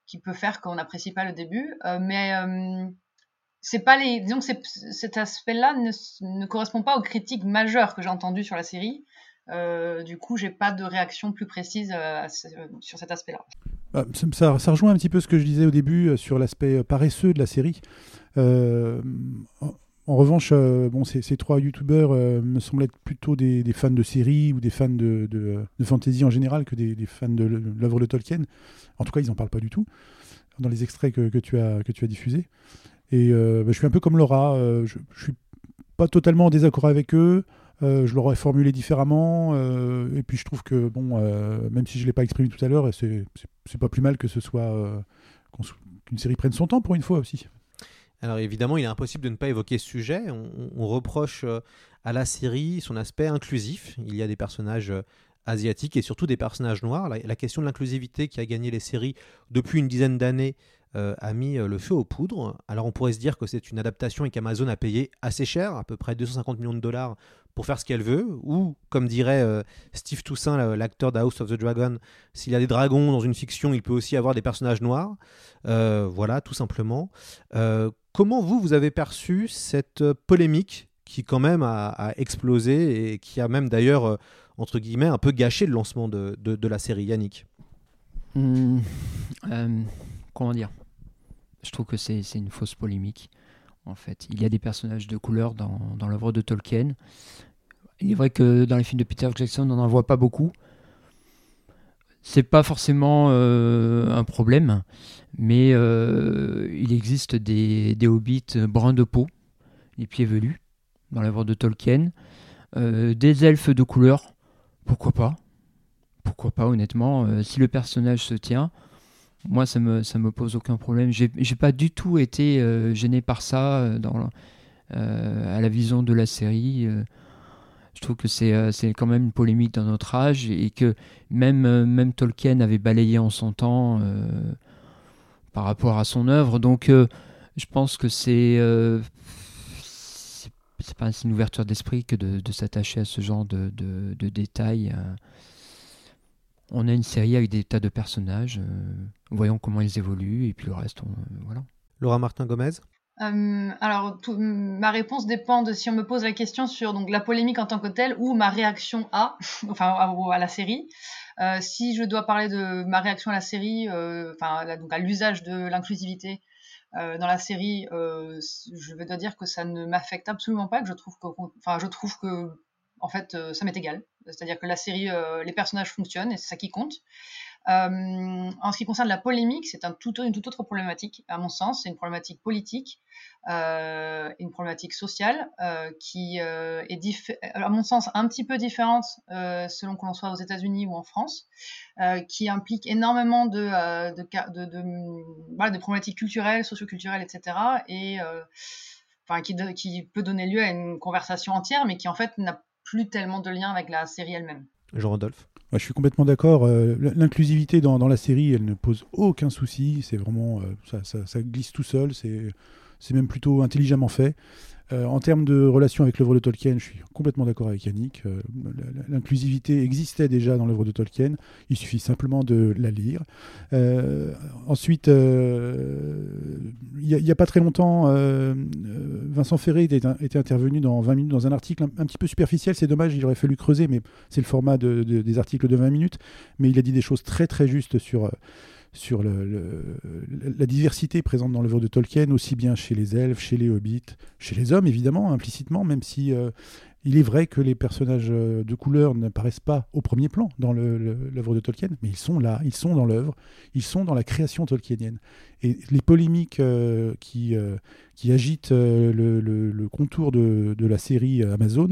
qui peut faire qu'on n'apprécie pas le début euh, mais euh, c'est pas les disons que cet aspect-là ne, ne, correspond pas aux critiques majeures que j'ai entendues sur la série. Euh, du coup, j'ai pas de réaction plus précise euh, sur cet aspect-là. Bah, ça, rejoint un petit peu ce que je disais au début sur l'aspect paresseux de la série. En revanche, bon, ces, trois youtubeurs me semblent être plutôt des, fans de séries ou des fans de, fantasy en général que des, fans de l'œuvre de Tolkien. En tout cas, ils n'en parlent pas du tout dans les extraits que, tu, as, diffusés. Et euh, bah, je suis un peu comme Laura, euh, je, ne suis pas totalement en désaccord avec eux. Euh, je l'aurais formulé différemment. et puis je trouve que, bon, même si je ne l'ai pas exprimé tout à l'heure, c'est pas plus mal que ce soit qu'une série prenne son temps pour une fois aussi. Alors évidemment, il est impossible de ne pas évoquer ce sujet. On, reproche à la série son aspect inclusif. Il y a des personnages asiatiques et surtout des personnages noirs. la question de l'inclusivité qui a gagné les séries depuis une dizaine d'années euh, a mis euh, le feu aux poudres. Alors on pourrait se dire que c'est une adaptation et qu'Amazon a payé assez cher, à peu près 250 millions de dollars, pour faire ce qu'elle veut, ou comme dirait euh, Steve Toussaint, l'acteur d'House of the Dragon, s'il y a des dragons dans une fiction, il peut aussi avoir des personnages noirs. voilà, tout simplement. comment vous, vous avez perçu cette polémique qui quand même a, explosé et qui a même d'ailleurs, entre guillemets, un peu gâché le lancement de, la série Yannick? Mmh, Comment dire? Je trouve que c'est une fausse polémique. En fait, il y a des personnages de couleur dans l'œuvre de Tolkien. Il est vrai que dans les films de Peter Jackson, on n'en voit pas beaucoup. C'est pas forcément euh, un problème, mais euh, il existe des, hobbits bruns de peau, les pieds velus, dans l'œuvre de Tolkien. Euh, des elfes de couleur, pourquoi pas? Pourquoi pas, honnêtement Si le personnage se tient, moi, ça me, ça me pose aucun problème. J'ai pas du tout été gêné par ça dans, à la vision de la série. Je trouve que c'est quand même une polémique dans notre âge et que même, même Tolkien avait balayé en son temps par rapport à son œuvre. Donc, je pense que c'est c'est pas une ouverture d'esprit que de, s'attacher à ce genre de, de, de détails on a une série avec des tas de personnages. Euh, voyons comment ils évoluent et puis le reste, euh, voilà. Laura Martin Gomez euh, alors, ma réponse dépend de si on me pose la question sur donc la polémique en tant que telle ou ma réaction à, enfin à, la série. si je dois parler de ma réaction à la série, enfin donc à l'usage de l'inclusivité dans la série, je dois dire que ça ne m'affecte absolument pas. Que je trouve que, enfin, je trouve que en fait, ça m'est égal. C'est-à-dire que la série, euh, les personnages fonctionnent et c'est ça qui compte. Euh, en ce qui concerne la polémique, c'est une toute autre problématique, à mon sens. C'est une problématique politique, euh, une problématique sociale qui est, à mon sens, un petit peu différente selon que l'on soit aux États-Unis ou en France, qui implique énormément de, problématiques culturelles, socioculturelles, etc. Et qui, qui peut donner lieu à une conversation entière, mais qui en fait n'a plus tellement de lien avec la série elle-même. Jean-Rodolphe je suis complètement d'accord. Euh, l'inclusivité dans, la série, elle ne pose aucun souci. C'est vraiment, euh, ça, ça, ça, glisse tout seul. C'est même plutôt intelligemment fait. Euh, en termes de relation avec l'œuvre de Tolkien, je suis complètement d'accord avec Yannick. Euh, l'inclusivité existait déjà dans l'œuvre de Tolkien, il suffit simplement de la lire. Euh, ensuite, il n'y a, pas très longtemps, Vincent Ferré était, était, intervenu dans 20 minutes dans un article un, petit peu superficiel, c'est dommage, il aurait fallu creuser, mais c'est le format des articles de 20 minutes. Mais il a dit des choses très très justes sur sur la diversité présente dans l'œuvre de Tolkien, aussi bien chez les elfes, chez les hobbits, chez les hommes évidemment, implicitement, même si euh, il est vrai que les personnages euh, de couleur n'apparaissent pas au premier plan dans l'œuvre de Tolkien, mais ils sont là, ils sont dans l'œuvre, ils sont dans la création tolkienienne. Et les polémiques euh, qui, agitent le, contour de la série Amazon,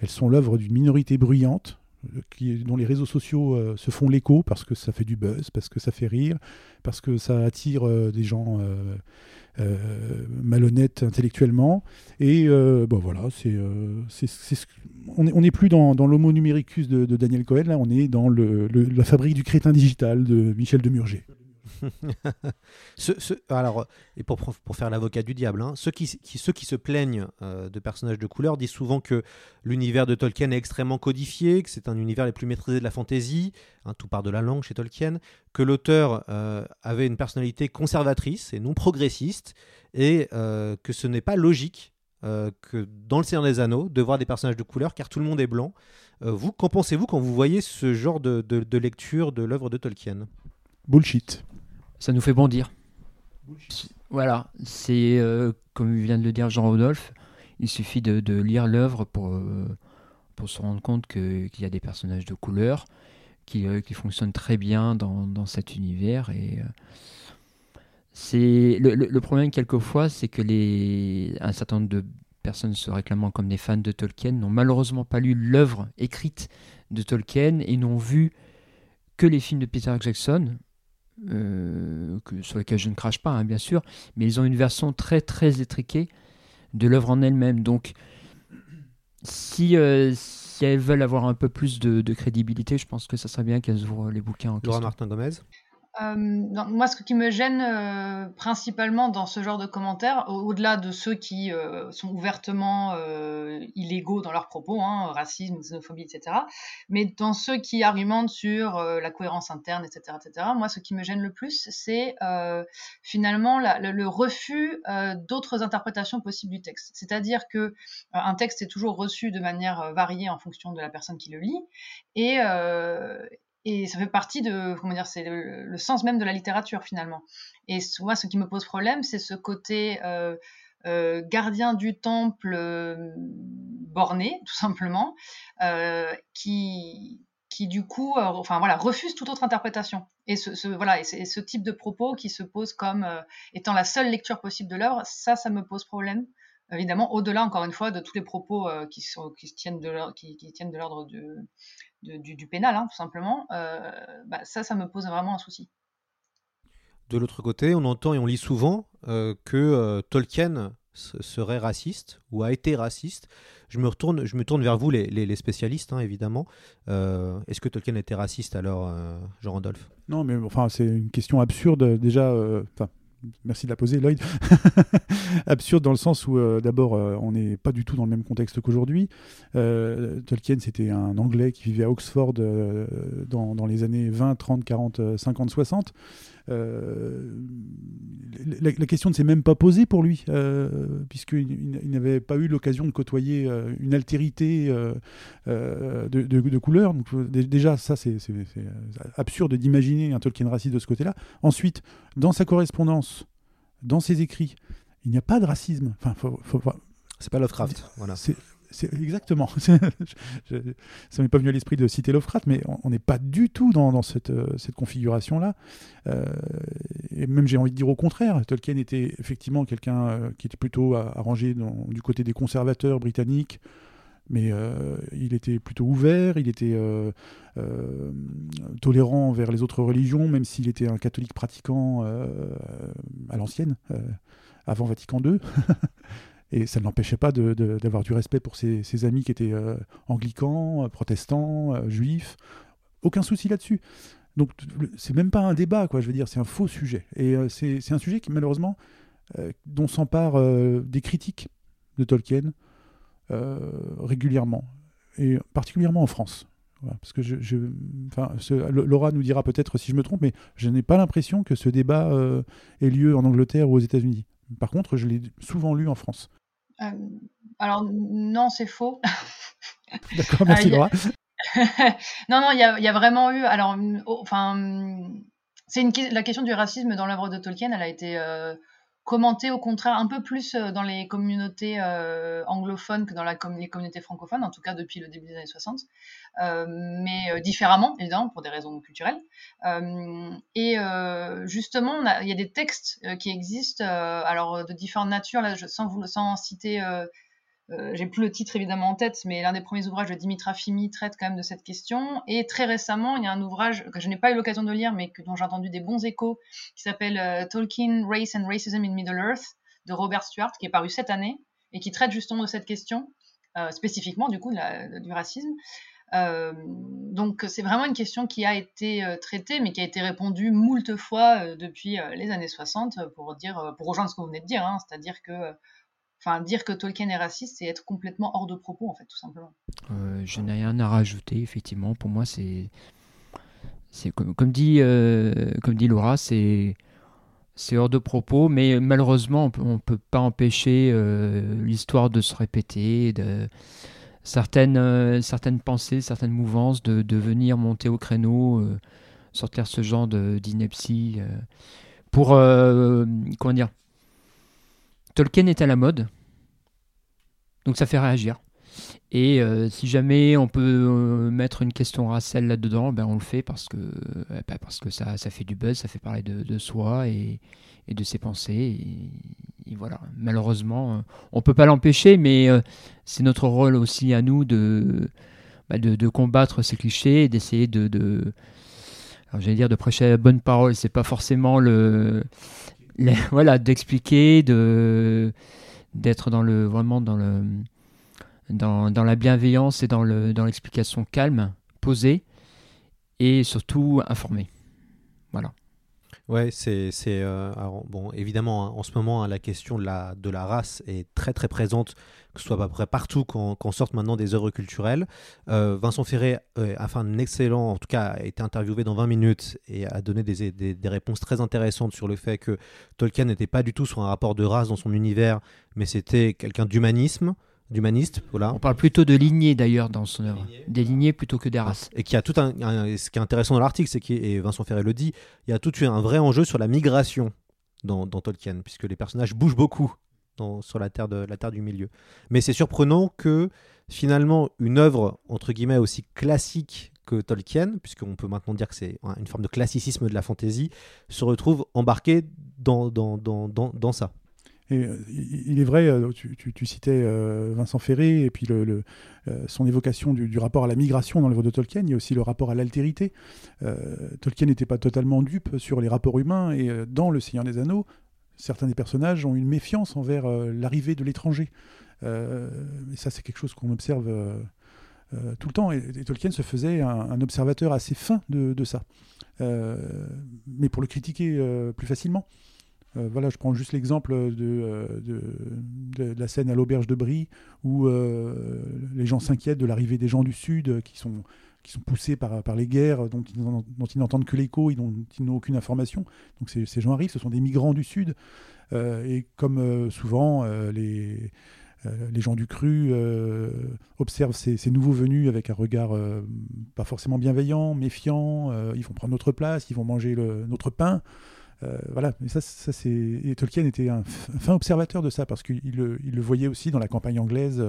elles sont l'œuvre d'une minorité bruyante qui, dont les réseaux sociaux euh, se font l'écho parce que ça fait du buzz, parce que ça fait rire, parce que ça attire euh, des gens euh, malhonnêtes intellectuellement. Et bon voilà, c'est, on n'est plus dans, l'homo numericus de, Daniel Cohen, là on est dans la fabrique du crétin digital de Michel Demurger. alors, et pour, pour faire l'avocat du diable, hein, ceux, qui, ceux qui se plaignent euh, de personnages de couleur disent souvent que l'univers de Tolkien est extrêmement codifié, que c'est un univers les plus maîtrisés de la fantaisie, hein, tout part de la langue chez Tolkien, que l'auteur euh, avait une personnalité conservatrice et non progressiste, et euh, que ce n'est pas logique que dans le Seigneur des Anneaux de voir des personnages de couleur car tout le monde est blanc. Vous, qu'en pensez-vous quand vous voyez ce genre de- de lecture de l'œuvre de Tolkien? Bullshit. Ça nous fait bondir. Voilà, c'est euh, comme vient de le dire Jean-Rodolphe, il suffit de, lire l'œuvre pour, euh, pour se rendre compte qu'il y a des personnages de couleur qui, euh, qui fonctionnent très bien dans, dans cet univers. Et c'est le, le- le problème quelquefois, c'est que les, un certain nombre de personnes se réclamant comme des fans de Tolkien n'ont malheureusement pas lu l'œuvre écrite de Tolkien et n'ont vu que les films de Peter Jackson, euh, que- sur lesquels je ne crache pas, hein, bien sûr, mais ils ont une version très très étriquée de l'œuvre en elle-même. Donc, si, euh, si elles veulent avoir un peu plus de, de crédibilité, je pense que ça serait bien qu'elles ouvrent les bouquins en Laura question. Martin Gomez Euh, moi, ce qui me gêne euh, principalement dans ce genre de commentaires, au- au-delà de ceux qui euh, sont ouvertement euh, illégaux dans leurs propos, hein, racisme, xénophobie, etc., mais dans ceux qui argumentent sur la cohérence interne, etc., etc., moi, ce qui me gêne le plus, c'est finalement le, le refus d'autres interprétations possibles du texte. C'est-à-dire que un texte est toujours reçu de manière variée en fonction de la personne qui le lit, et, et ça fait partie de comment dire c'est le, sens même de la littérature finalement. Et moi ce qui me pose problème c'est ce côté euh, euh, gardien du temple euh, borné tout simplement qui qui du coup enfin voilà refuse toute autre interprétation. Et ce, voilà et, ce type de propos qui se pose comme étant la seule lecture possible de l'œuvre ça ça me pose problème évidemment au-delà encore une fois de tous les propos qui sont qui tiennent de l'ordre qui, qui tiennent de l'ordre de de- du, du pénal, hein, tout simplement, euh, bah, ça, ça me pose vraiment un souci. De l'autre côté, on entend et on lit souvent euh, que euh, Tolkien serait raciste ou a été raciste. Je me, retourne, je me tourne vers vous, les, les- les spécialistes, hein, évidemment. Euh, Est-ce que Tolkien était raciste alors, euh, Jean-Randolph Non, mais enfin, c'est une question absurde déjà. euh, merci de la poser, Lloyd. absurde dans le sens où, euh, d'abord, euh, on n'est pas du tout dans le même contexte qu'aujourd'hui. Euh, Tolkien, c'était un Anglais qui vivait à Oxford dans, dans les années 20, 30, 40, euh, 50, 60. Euh, la, la question ne s'est même pas posée pour lui, euh, puisqu'il il- il n'avait pas eu l'occasion de côtoyer euh, une altérité de, de, de couleur. Donc, dé- déjà, ça, c'est absurde d'imaginer un Tolkien raciste de ce côté-là. Ensuite, dans sa correspondance, dans ses écrits, il n'y a pas de racisme. Enfin, faut, faut, faut- C'est pas Lovecraft, voilà. Exactement. Je- ça m'est pas venu à l'esprit de citer Lovecraft, mais on- n'est pas du tout dans, euh, cette configuration-là. Euh, et même, j'ai envie de dire au contraire, Tolkien était effectivement quelqu'un euh, qui était plutôt arrangé du côté des conservateurs britanniques, mais il était plutôt ouvert, il était tolérant envers les autres religions, même s'il était un catholique pratiquant à l'ancienne, avant Vatican II. Et ça ne l'empêchait pas d'avoir du respect pour ses, amis qui étaient euh, anglicans, euh, protestants, euh, juifs. Aucun souci là-dessus. Donc c'est même pas un débat, quoi. Je veux dire, c'est un faux sujet. Et euh, c'est un sujet qui malheureusement dont s'emparent des critiques de Tolkien régulièrement, et particulièrement en France. Parce que je, enfin, Laura nous dira peut-être si je me trompe, mais je n'ai pas l'impression que ce débat ait lieu en Angleterre ou aux États-Unis. Par contre, je l'ai souvent lu en France. Euh, alors, non, c'est faux. D'accord, merci Ah, Laura. non, non, il y a, il y a vraiment eu. Alors, oh, enfin, c'est la question du racisme dans l'œuvre de Tolkien. Elle a été commentée au contraire un peu plus euh, dans les communautés euh, anglophones que dans les communautés francophones, en tout cas depuis le début des années 60, euh, mais différemment, évidemment, pour des raisons culturelles. Et justement, il y a des textes qui existent, alors de différentes natures, sans, vous, sans citer. Euh, j'ai plus le titre évidemment en tête, mais l'un des premiers ouvrages de Dimitra Fimi traite quand même de cette question. Et très récemment, il y a un ouvrage que je n'ai pas eu l'occasion de lire, mais dont j'ai entendu des bons échos, qui s'appelle euh, Tolkien, Race and Racism in Middle Earth de Robert Stewart, qui est paru cette année et qui traite justement de cette question, euh, spécifiquement du coup du racisme. Donc c'est vraiment une question qui a été traitée, mais qui a été répondue moult fois depuis les années 60 euh, pour dire, pour rejoindre ce que vous venez de dire, hein, c'est-à-dire que Enfin, dire que Tolkien est raciste, c'est être complètement hors de propos, en fait, tout simplement. Euh, je n'ai rien à rajouter, effectivement. Pour moi, c'est. c'est Comme, dit, euh, comme dit Laura, c'est. c'est hors de propos, mais malheureusement, on ne peut pas empêcher l'histoire de se répéter, de certaines, certaines pensées, certaines mouvances de, de venir monter au créneau, sortir ce genre d'ineptie pour comment dire Tolkien est à la mode, donc ça fait réagir. Et euh, si jamais on peut euh, mettre une question racelle là-dedans, ben on le fait parce que, euh, ben parce que ça, ça fait du buzz, ça fait parler de, soi et, et, de ses pensées. Et, voilà, malheureusement, on peut pas l'empêcher, mais c'est notre rôle aussi à nous de, ben de, de, combattre ces clichés et d'essayer de, de j'allais dire de prêcher la bonne parole. C'est pas forcément le, voilà, d'expliquer, de d'être dans le vraiment dans le dans, dans la bienveillance et dans le dans l'explication calme, posée et surtout informée. Ouais, c'est euh, bon évidemment hein, en ce moment hein, la question de la de la race est très très présente que ce soit à peu près partout qu'on sorte maintenant des œuvres culturelles. Euh, Vincent Ferré euh, a fait un excellent, en tout cas a été interviewé dans 20 minutes et a donné des, des réponses très intéressantes sur le fait que Tolkien n'était pas du tout sur un rapport de race dans son univers, mais c'était quelqu'un d'humanisme d'humaniste. Voilà. On parle plutôt de lignées d'ailleurs dans son œuvre, des lignées plutôt que des races. Et qui a tout un, ce qui est intéressant dans l'article, c'est et Vincent Ferré le dit, il y a tout un vrai enjeu sur la migration dans, dans Tolkien, puisque les personnages bougent beaucoup sur la terre, de, la terre du milieu. Mais c'est surprenant que finalement une œuvre entre guillemets aussi classique que Tolkien, puisqu'on peut maintenant dire que c'est une forme de classicisme de la fantaisie, se retrouve embarquée dans, dans, dans, dans, ça. Et, euh, il est vrai, euh, tu, citais euh, Vincent Ferré et puis le, son évocation du, rapport à la migration dans l'œuvre de Tolkien, il y a aussi le rapport à l'altérité. Tolkien n'était pas totalement dupe sur les rapports humains et dans Le Seigneur des Anneaux, certains des personnages ont une méfiance envers l'arrivée de l'étranger. Et ça, c'est quelque chose qu'on observe tout le temps. Et, Tolkien se faisait un, observateur assez fin de, ça. mais pour le critiquer plus facilement. Voilà, je prends juste l'exemple de, de, la scène à l'auberge de Brie où les gens s'inquiètent de l'arrivée des gens du Sud qui sont qui sont poussés par, par les guerres, dont ils, n'entendent que l'écho, dont ils n'ont aucune information. Donc ces, gens arrivent, ce sont des migrants du Sud. Euh, et comme euh, souvent, euh, les, les gens du cru observent ces, nouveaux venus avec un regard pas forcément bienveillant, méfiant. ils vont prendre notre place, ils vont manger notre pain. Voilà, mais ça, ça c'est. Et Tolkien était un, fin observateur de ça parce qu'il le, il le voyait aussi dans la campagne anglaise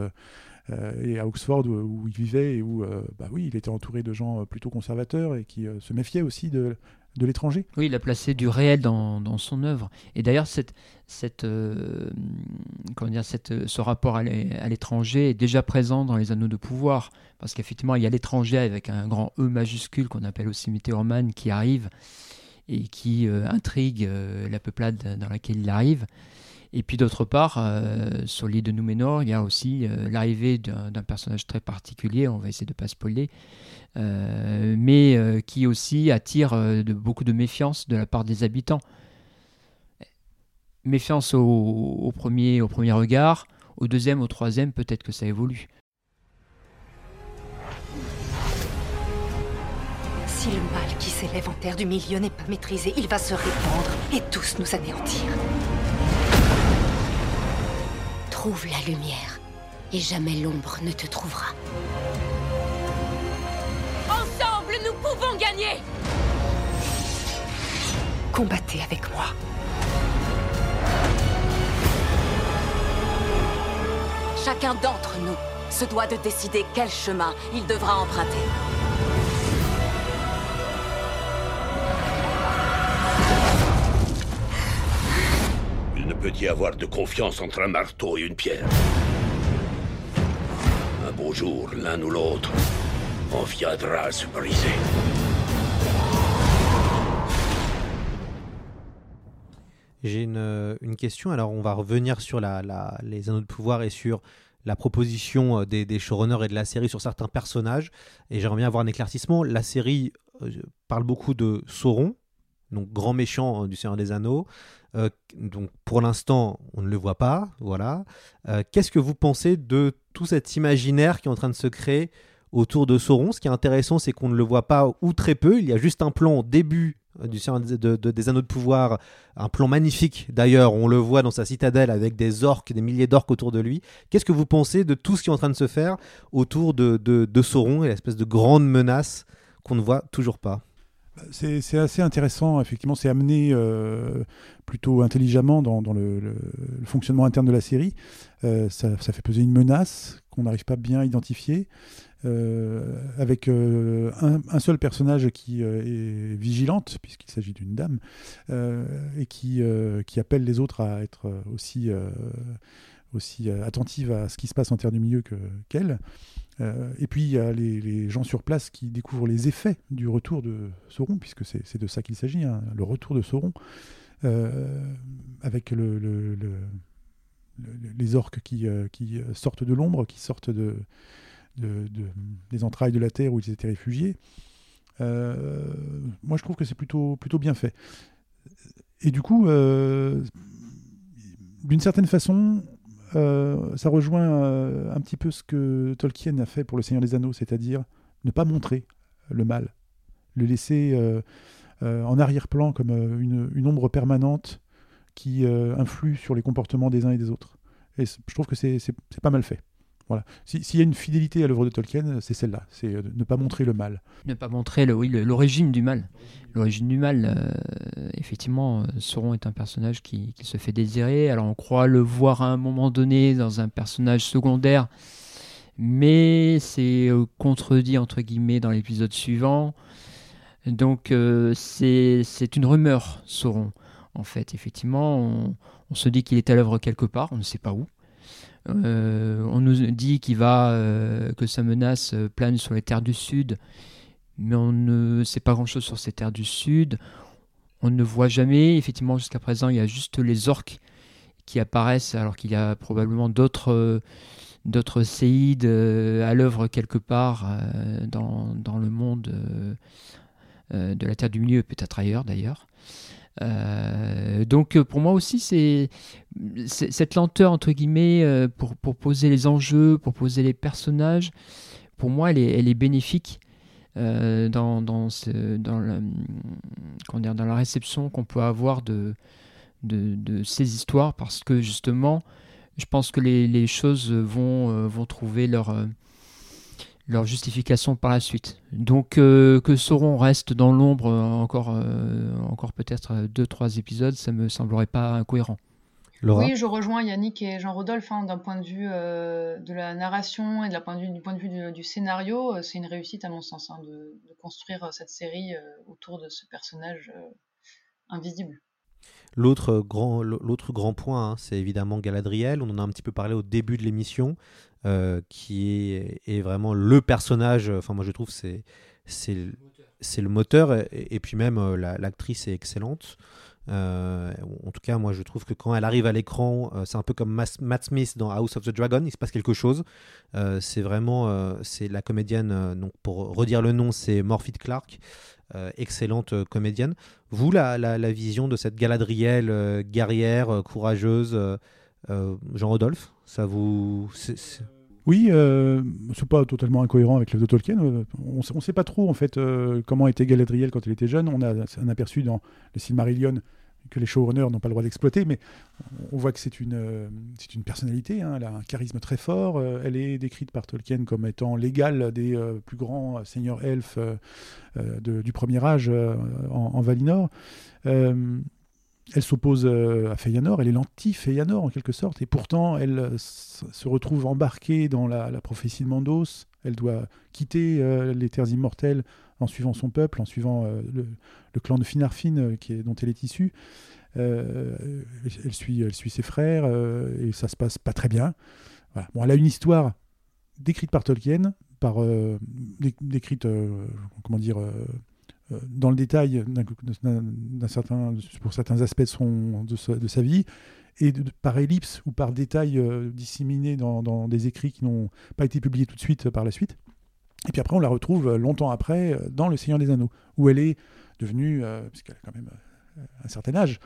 euh, et à Oxford où, il vivait et où, euh, bah oui, il était entouré de gens euh, plutôt conservateurs et qui se méfiaient aussi de, de l'étranger. Oui, il a placé du réel dans, dans son œuvre. Et d'ailleurs, cette, cette, comment dire, cette, ce rapport à l'étranger est déjà présent dans les Anneaux de pouvoir. Parce qu'effectivement, il y a l'étranger avec un grand E majuscule qu'on appelle aussi Météorman qui arrive et qui intrigue la peuplade dans laquelle il arrive. Et puis d'autre part, euh, sur l'île de Númenor, il y a aussi euh, l'arrivée d'un personnage très particulier, on va essayer de ne pas spoiler, euh, mais qui aussi attire beaucoup de méfiance de la part des habitants. Méfiance au, premier, au premier regard, au deuxième, au troisième, peut-être que ça évolue. Si le mal qui s'élève en terre du milieu n'est pas maîtrisé, il va se répandre et tous nous anéantir. Trouve la lumière, et jamais l'ombre ne te trouvera. Ensemble, nous pouvons gagner Combattez avec moi. Chacun d'entre nous se doit de décider quel chemin il devra emprunter. Peut y avoir de confiance entre un marteau et une pierre Un beau jour, l'un ou l'autre, on viendra à se briser. J'ai une, euh, question. Alors, on va revenir sur les anneaux de pouvoir et sur la proposition euh, des, showrunners et de la série sur certains personnages. Et j'aimerais bien avoir un éclaircissement. La série euh, parle beaucoup de Sauron, donc grand méchant du Seigneur des Anneaux. Euh, donc pour l'instant, on ne le voit pas. Voilà. Euh, qu'est-ce que vous pensez de tout cet imaginaire qui est en train de se créer autour de Sauron? Ce qui est intéressant, c'est qu'on ne le voit pas ou très peu. Il y a juste un plan au début euh, du de- de- des Anneaux de Pouvoir, un plan magnifique d'ailleurs, on le voit dans sa citadelle avec des orques, des milliers d'orques autour de lui. Qu'est-ce que vous pensez de tout ce qui est en train de se faire autour de, Sauron et l'espèce de grande menace qu'on ne voit toujours pas? C'est c'est assez intéressant, effectivement, c'est amené plutôt intelligemment dans, le, fonctionnement interne de la série. Euh, ça, fait peser une menace qu'on n'arrive pas bien à identifier, euh, avec euh, un, seul personnage qui est vigilante, puisqu'il s'agit d'une dame, et qui, qui appelle les autres à être aussi, aussi attentives à ce qui se passe en terre du milieu que- qu'elle. Et puis il y a les, gens sur place qui découvrent les effets du retour de Sauron, puisque c'est de ça qu'il s'agit, hein, le retour de Sauron, avec le- le- les orques qui, euh, qui sortent de l'ombre, qui sortent de, de- de- des entrailles de la terre où ils étaient réfugiés. Euh, moi, je trouve que c'est plutôt, bien fait. Et du coup, euh, d'une certaine façon, euh, ça rejoint euh, un petit peu ce que Tolkien a fait pour Le Seigneur des Anneaux, c'est-à-dire ne pas montrer le mal, le laisser euh, euh, en arrière-plan comme euh, une, ombre permanente qui euh, influe sur les comportements des uns et des autres. Et je trouve que c'est pas mal fait. Voilà. Si- S'il y a une fidélité à l'œuvre de Tolkien, c'est celle-là, c'est euh, ne pas montrer le mal. Ne pas montrer le- oui, l'origine du mal. L'origine du mal, euh, effectivement, euh, Sauron est un personnage qui, qui se fait désirer. Alors on croit le voir à un moment donné dans un personnage secondaire, mais c'est euh, contredit entre guillemets dans l'épisode suivant. Donc euh, c'est une rumeur, Sauron. En fait, effectivement, on, se dit qu'il est à l'œuvre quelque part, on ne sait pas où. Euh, on nous dit qu'il va, euh, que sa menace plane sur les terres du Sud, mais on ne sait pas grand-chose sur ces terres du Sud. On ne voit jamais, effectivement, jusqu'à présent, il y a juste les orques qui apparaissent, alors qu'il y a probablement d'autres d'autres séides à l'œuvre quelque part dans, dans le monde de la Terre du Milieu, peut-être ailleurs d'ailleurs. Euh, donc euh, pour moi aussi c'est cette lenteur entre guillemets euh, pour, poser les enjeux, pour poser les personnages, pour moi elle est, elle est bénéfique euh, dans, dans, ce- dans, la, dans la réception qu'on peut avoir de, de, ces histoires parce que justement je pense que les, les choses vont, euh, vont trouver leur, euh, leur justification par la suite. Donc euh, que Sauron reste dans l'ombre euh, encore, euh, encore peut-être 2-3 épisodes, ça me semblerait pas incohérent. Oui, je rejoins Yannick et Jean-Rodolphe hein, d'un point de vue euh, de la narration et de la point de vue, du point de vue du, du scénario. c'est une réussite à mon sens hein, de, de construire cette série euh, autour de ce personnage euh, invisible. L'autre grand, l'autre grand point, hein, c'est évidemment Galadriel. On en a un petit peu parlé au début de l'émission, euh, qui est, vraiment le personnage. Enfin, moi, je trouve c'est c'est le- moteur. Et, puis même euh, la- l'actrice est excellente. Euh, en tout cas, moi, je trouve que quand elle arrive à l'écran, euh, c'est un peu comme Matt Smith dans House of the Dragon. Il se passe quelque chose. Euh, c'est vraiment, euh, c'est la comédienne. euh, donc, pour redire le nom, c'est Morphy Clark. Euh, excellente euh, comédienne. Vous, la, la, vision de cette Galadriel euh, guerrière, euh, courageuse, euh, euh, Jean-Rodolphe, ça vous. Oui, euh, c'est pas totalement incohérent avec l'œuvre de Tolkien. Euh, On ne sait pas trop en fait euh, comment était Galadriel quand elle était jeune. On a un aperçu dans le Silmarillion que les showrunners n'ont pas le droit d'exploiter, mais on voit que c'est une, une personnalité, hein, elle a un charisme très fort, elle est décrite par Tolkien comme étant l'égale des plus grands seigneurs elfes du premier âge en Valinor. Elle s'oppose euh, à Fëanor, elle est l'anti-Fëanor en quelque sorte, et pourtant elle euh, se retrouve embarquée dans la, prophétie de Mandos. Elle doit quitter euh, les terres immortelles en suivant son peuple, en suivant le, clan de Finarfin qui est, dont elle est issue. Elle, elle suit, elle suit ses frères et ça se passe pas très bien. Voilà. Bon, elle a une histoire décrite par Tolkien, par dé- décrite, comment dire, dans le détail d'un certain, pour certains aspects de, sa, vie, et par ellipse ou par détail euh, disséminé dans, des écrits qui n'ont pas été publiés tout de suite euh, par la suite. Et puis après, on la retrouve euh, longtemps après euh, dans Le Seigneur des Anneaux, où elle est devenue, euh, puisqu'elle a quand même un certain âge,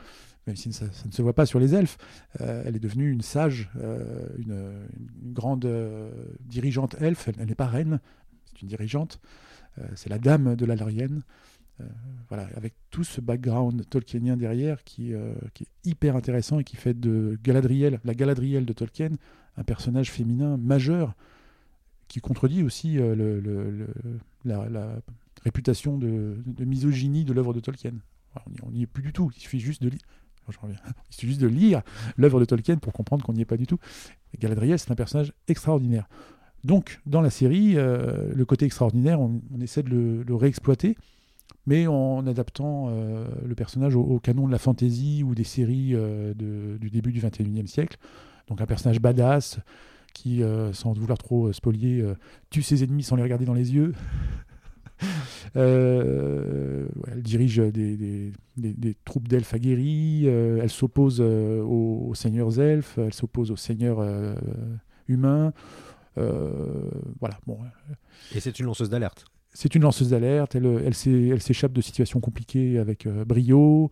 même si ça, ne se voit pas sur les elfes, elle est devenue une sage, une, grande dirigeante elfe. Elle, n'est pas reine, c'est une dirigeante. C'est la dame de la Larienne. Euh, voilà, avec tout ce background tolkienien derrière qui, euh, qui, est hyper intéressant et qui fait de Galadriel, la Galadriel de Tolkien, un personnage féminin majeur qui contredit aussi euh, le, la, réputation de, de, misogynie de l'œuvre de Tolkien. on n'y est plus du tout, il suffit juste de lire. Il suffit juste de lire l'œuvre de Tolkien pour comprendre qu'on n'y est pas du tout. Galadriel, c'est un personnage extraordinaire. Donc, dans la série, le côté extraordinaire, on, essaie de le réexploiter mais en adaptant euh, le personnage au, canon de la fantasy ou des séries euh, du début du 21e siècle. Donc un personnage badass qui, euh, sans vouloir trop spolier, tue ses ennemis sans les regarder dans les yeux. elle dirige des troupes d'elfes aguerris, elle s'oppose aux, aux, seigneurs elfes, elle s'oppose aux seigneurs humains. voilà. Bon. Et c'est une lanceuse d'alerte c'est une lanceuse d'alerte, elle, elle s'échappe de situations compliquées avec euh, brio.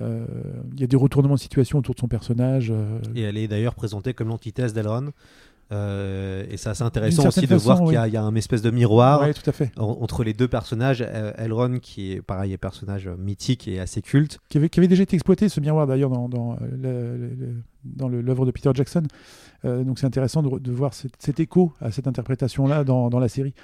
Euh, il y a des retournements de situation autour de son personnage. Euh. Et elle est d'ailleurs présentée comme l'antithèse d'Elrond. Euh, et c'est assez intéressant aussi de voir qu'il y, y, a un espèce de miroir ouais, tout à fait. En, entre les deux personnages. Elrond, qui est pareil, un personnage mythique et assez culte. Qui avait, qui avait déjà été exploité, ce miroir d'ailleurs, dans, l'œuvre de Peter Jackson. Euh, donc c'est intéressant de, de voir cet, cet, écho à cette interprétation-là dans, dans la série.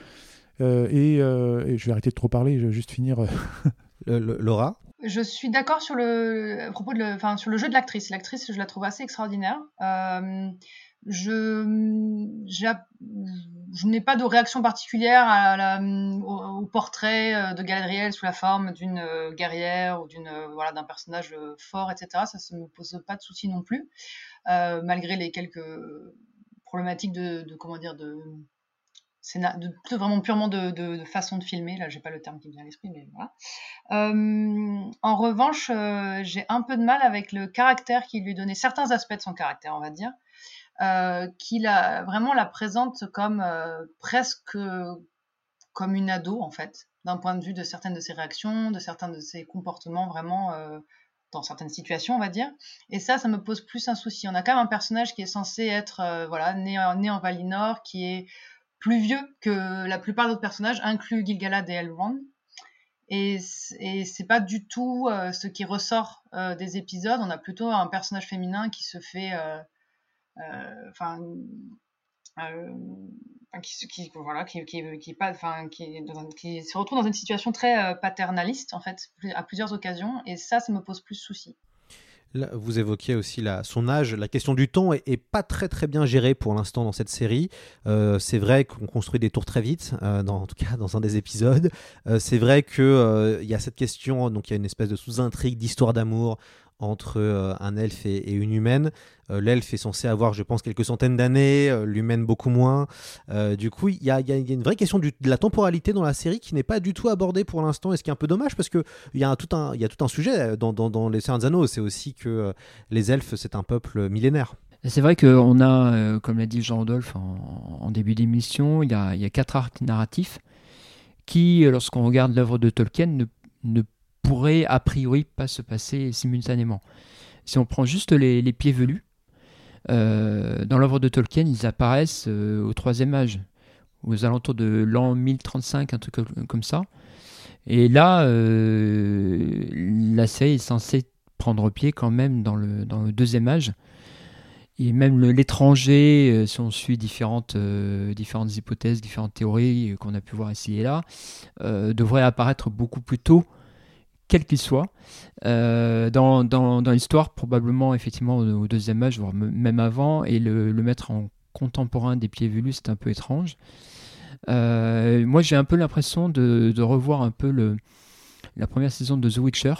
Euh, et, euh, et, je vais arrêter de trop parler, je vais juste finir. le, le, Laura je suis d'accord sur le à propos de le, enfin, sur le jeu de l'actrice. L'actrice, je la trouve assez extraordinaire. Euh, je, je n'ai pas de réaction particulière à la, au, au, portrait de Galadriel sous la forme d'une guerrière ou d'une voilà d'un personnage fort, etc. Ça ne me pose pas de soucis non plus, euh, malgré les quelques problématiques de, de comment dire de c'est vraiment purement de, façon de filmer. Là, j'ai pas le terme qui me vient à l'esprit, mais voilà. Euh, en revanche, euh, j'ai un peu de mal avec le caractère qui lui donnait certains aspects de son caractère, on va dire, euh, qui vraiment la présente comme euh, presque comme une ado en fait, d'un point de vue de certaines de ses réactions, de certains de ses comportements vraiment dans certaines situations, on va dire. Et ça, ça me pose plus un souci. On a quand même un personnage qui est censé être voilà né, né en Valinor, qui est plus vieux que la plupart d'autres personnages, inclus Gilgalad et Elrond. Et, et c'est pas du tout euh, ce qui ressort euh, des épisodes. On a plutôt un personnage féminin qui se fait, enfin, euh, qui, qui, se retrouve dans une situation très paternaliste en fait, à plusieurs occasions. Et ça, ça me pose plus de soucis. Vous évoquiez aussi la, son âge. La question du temps est, pas très très bien gérée pour l'instant dans cette série. Euh, c'est vrai qu'on construit des tours très vite, euh, en tout cas dans un des épisodes. Euh, c'est vrai qu'il y a cette question, donc il y a une espèce de sous-intrigue d'histoire d'amour entre euh, un elfe et, une humaine. Euh, L'elfe est censé avoir, je pense, quelques centaines d'années, euh, l'humaine beaucoup moins. Du coup, il y, a une vraie question de la temporalité dans la série qui n'est pas du tout abordée pour l'instant, et ce qui est un peu dommage parce qu'il y, a tout un, y a tout un sujet dans, dans, dans Les Seigneurs Anneaux, c'est aussi que les elfes, c'est un peuple millénaire. C'est vrai qu'on a, comme l'a dit Jean-Rodolphe en, début d'émission, il, y a quatre arcs narratifs qui, lorsqu'on regarde l'œuvre de Tolkien, ne pourrait a priori pas se passer simultanément. Si on prend juste les, pieds velus, euh, dans l'œuvre de Tolkien, ils apparaissent euh, au troisième âge, aux alentours de l'an 1035, un truc comme ça. Et là, euh, la série est censée prendre pied quand même dans le, deuxième âge. Et même l'étranger, euh, si on suit différentes, hypothèses, différentes théories qu'on a pu voir ici et là, devrait apparaître beaucoup plus tôt quel qu'il soit. Euh, dans, dans, dans l'histoire, probablement effectivement au, au, deuxième âge, voire même avant, et le, le mettre en contemporain des pieds velus, c'est un peu étrange. Euh, moi, j'ai un peu l'impression de, de, revoir un peu le, la première saison de The Witcher.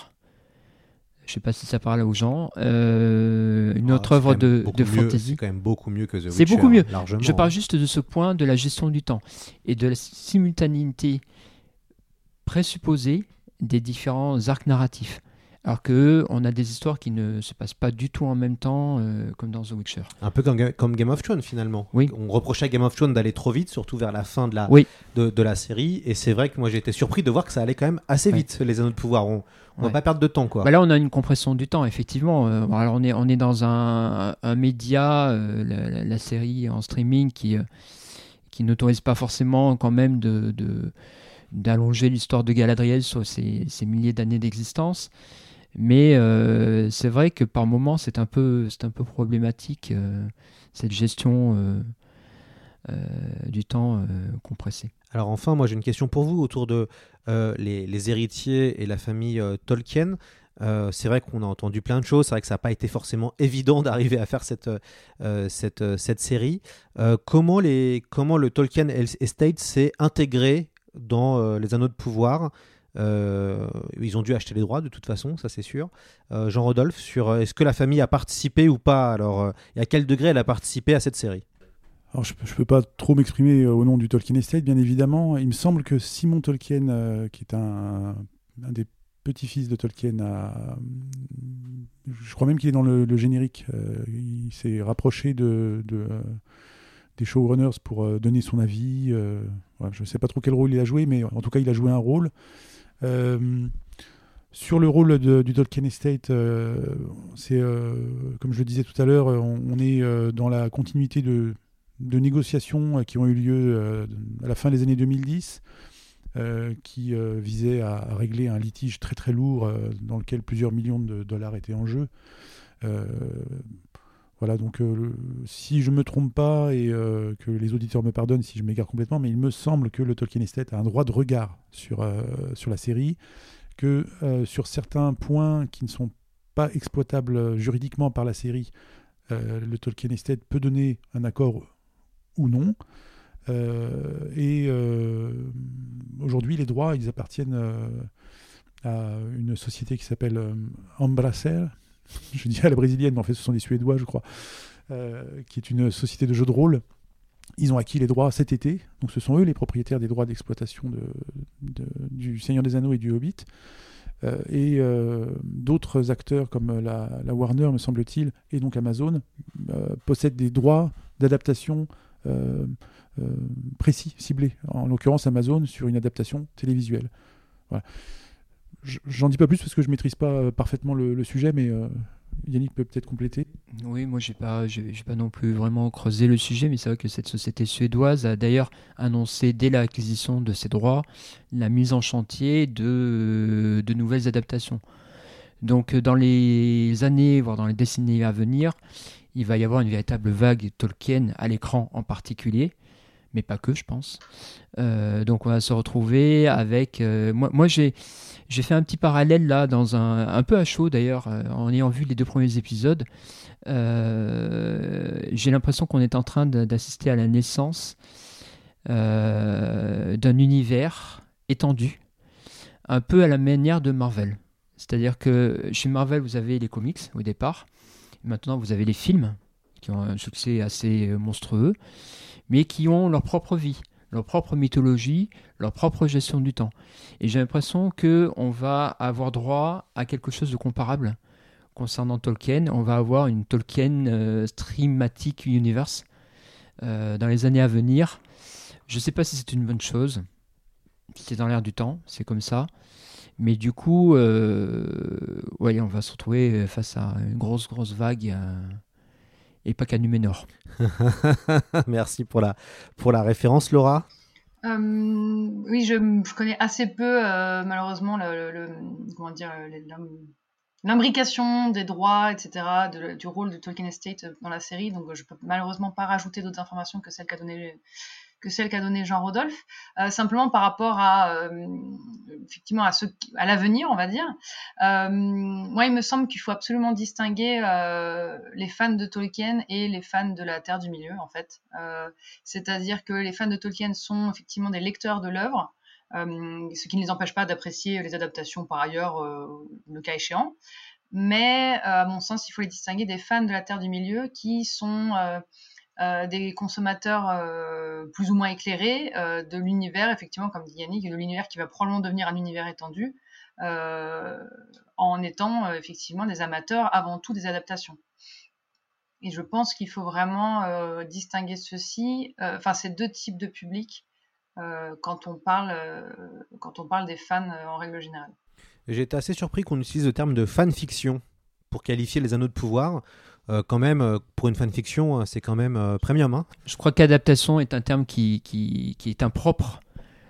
Je sais pas si ça parle aux gens. Euh, une ah, autre œuvre de, de fantasy. C'est quand même beaucoup mieux que The Witcher. C'est beaucoup mieux. Largement. Je parle juste de ce point de la gestion du temps et de la simultanéité présupposée des différents arcs narratifs. Alors que on a des histoires qui ne se passent pas du tout en même temps, euh, comme dans The Witcher. Un peu comme, comme, Game of Thrones finalement. Oui. On reprochait à Game of Thrones d'aller trop vite, surtout vers la fin de la, oui. de, de, la série. Et c'est vrai que moi j'ai été surpris de voir que ça allait quand même assez vite, les anneaux de pouvoir. On ne ouais. va pas perdre de temps. Quoi. Bah là on a une compression du temps, effectivement. Euh, alors on est, on est dans un, un média, euh, la, la, série en streaming qui, qui n'autorise pas forcément quand même de, de d'allonger l'histoire de Galadriel sur ses, milliers d'années d'existence. Mais euh, c'est vrai que par moments, c'est un peu, un peu problématique, euh, cette gestion euh, du temps compressé. Alors enfin, moi j'ai une question pour vous autour de les, les héritiers et la famille Tolkien. C'est vrai qu'on a entendu plein de choses, c'est vrai que ça n'a pas été forcément évident d'arriver à faire cette, cette, cette série. Comment, les, comment le Tolkien Estate s'est intégré dans euh, les anneaux de pouvoir Euh, Ils ont dû acheter les droits de toute façon, ça c'est sûr. Euh, Jean-Rodolphe, sur euh, est-ce que la famille a participé ou pas? Alors, et à quel degré elle a participé à cette série? Alors, je ne peux pas trop m'exprimer au nom du Tolkien Estate, bien évidemment. Il me semble que Simon Tolkien, qui est un, des petits-fils de Tolkien, je crois même qu'il est dans le, générique. Il s'est rapproché de, showrunners pour euh, donner son avis. euh, je ne sais pas trop quel rôle il a joué, mais en tout cas, il a joué un rôle. Euh, sur le rôle du Tolkien Estate, c'est comme je le disais tout à l'heure, on, est dans la continuité de, négociations qui ont eu lieu à la fin des années 2010, euh, qui visaient à, à régler un litige très très lourd dans lequel plusieurs millions de dollars étaient en jeu. Voilà, donc euh, si je me trompe pas et euh, que les auditeurs me pardonnent si je m'égare complètement, mais il me semble que le Tolkien Estate a un droit de regard sur, euh, la série, que sur certains points qui ne sont pas exploitables juridiquement par la série, le Tolkien Estate peut donner un accord ou non. Et aujourd'hui, les droits, ils appartiennent à une société qui s'appelle Embracer. Je dis à la brésilienne, mais en fait, ce sont des Suédois, je crois, euh, qui est une société de jeux de rôle. Ils ont acquis les droits cet été, donc ce sont eux les propriétaires des droits d'exploitation de, du Seigneur des Anneaux et du Hobbit. Euh, et euh, d'autres acteurs comme la, la Warner, me semble-t-il, et donc Amazon, possèdent des droits d'adaptation précis, ciblés. En l'occurrence, Amazon sur une adaptation télévisuelle. Voilà. J'en dis pas plus parce que je maîtrise pas euh, parfaitement le, sujet, mais euh, Yannick peut peut-être compléter. Oui, moi j'ai pas, j'ai pas non plus vraiment creusé le sujet, mais c'est vrai que cette société suédoise a d'ailleurs annoncé dès l'acquisition de ses droits la mise en chantier de, de nouvelles adaptations. Donc euh, dans les années, voire dans les décennies à venir, il va y avoir une véritable vague Tolkien à l'écran en particulier, mais pas que, je pense. Euh, donc on va se retrouver avec. euh, moi, moi j'ai j'ai fait un petit parallèle là, dans un, un peu à chaud d'ailleurs, euh, en ayant vu les deux premiers épisodes. J'ai l'impression qu'on est en train d'assister à la naissance d'un univers étendu, un peu à la manière de Marvel. C'est-à-dire que chez Marvel, vous avez les comics au départ. Maintenant, vous avez les films qui ont un succès assez monstrueux, mais qui ont leur propre vie, leur propre mythologie, leur propre gestion du temps. Et j'ai l'impression que on va avoir droit à quelque chose de comparable concernant Tolkien. On va avoir une Tolkien euh, Streamatic Universe euh, dans les années à venir. Je ne sais pas si c'est une bonne chose. C'est dans l'air du temps, c'est comme ça. Mais du coup, euh, ouais, on va se retrouver face à une grosse, grosse vague. Et pas qu'à Numénor. Merci pour la, pour la référence, Laura. Euh, oui, je, je connais assez peu, euh, malheureusement, le, le- le- comment dire, l'imbrication des droits, etc., de- du rôle de Tolkien Estate dans la série. Donc, je peux malheureusement pas rajouter d'autres informations que celles qu'a donné que celle qu'a donné Jean Rodolphe, Euh, simplement par rapport à euh, effectivement à à l'avenir, on va dire. Euh, moi, il me semble qu'il faut absolument distinguer les fans de Tolkien et les fans de la Terre du Milieu, en fait. C'est-à-dire que les fans de Tolkien sont effectivement des lecteurs de l'œuvre, ce qui ne les empêche pas d'apprécier les adaptations par ailleurs, le cas échéant. Mais à mon sens, il faut les distinguer des fans de la Terre du Milieu qui sont des consommateurs euh, plus ou moins éclairés euh, de l'univers, effectivement, comme dit Yannick, de l'univers qui va probablement devenir un univers étendu, euh, en étant euh, effectivement des amateurs avant tout des adaptations. Et je pense qu'il faut vraiment euh, distinguer ceci, euh, enfin ces deux types de publics euh, quand on parle euh, quand on parle des fans euh, en règle générale. J'ai été assez surpris qu'on utilise le terme de fanfiction pour qualifier les anneaux de pouvoir. Euh, quand même, euh, pour une fanfiction, euh, c'est quand même premium. hein. Je crois qu'adaptation est un terme qui, qui, est impropre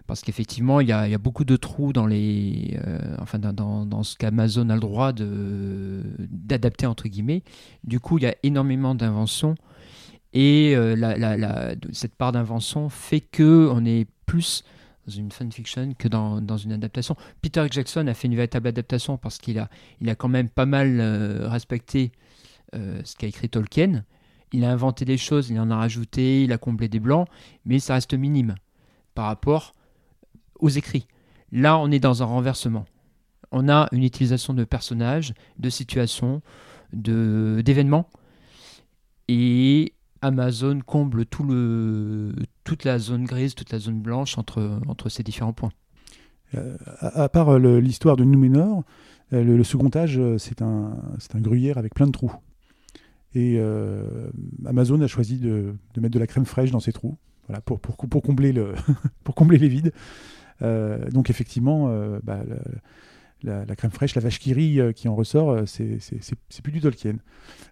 Parce qu'effectivement, il y, a beaucoup de trous dans, les, enfin, dans, dans ce qu'Amazon a le droit d'adapter, entre guillemets. Du coup, il y a énormément d'inventions. Et cette part d'invention fait qu'on est plus dans une fanfiction que dans, dans, une adaptation. Peter Jackson a fait une véritable adaptation parce qu'il a, il a quand même pas mal respecté ce qu'a écrit Tolkien. Il a inventé des choses, il en a rajouté, il a comblé des blancs, mais ça reste minime par rapport aux écrits. Là, on est dans un renversement. On a une utilisation de personnages, de situations, de, d'événements, et Amazon comble tout le, toute la zone grise, toute la zone blanche entre, entre ces différents points. Euh, à, part euh, l'histoire de Numénor, euh, le, second âge, c'est un, c'est un gruyère avec plein de trous. Et euh, Amazon a choisi de, mettre de la crème fraîche dans ses trous, pour, combler, les vides. Euh, donc effectivement, euh, bah, la, crème fraîche, la vache qui rit qui en ressort, c'est plus du Tolkien.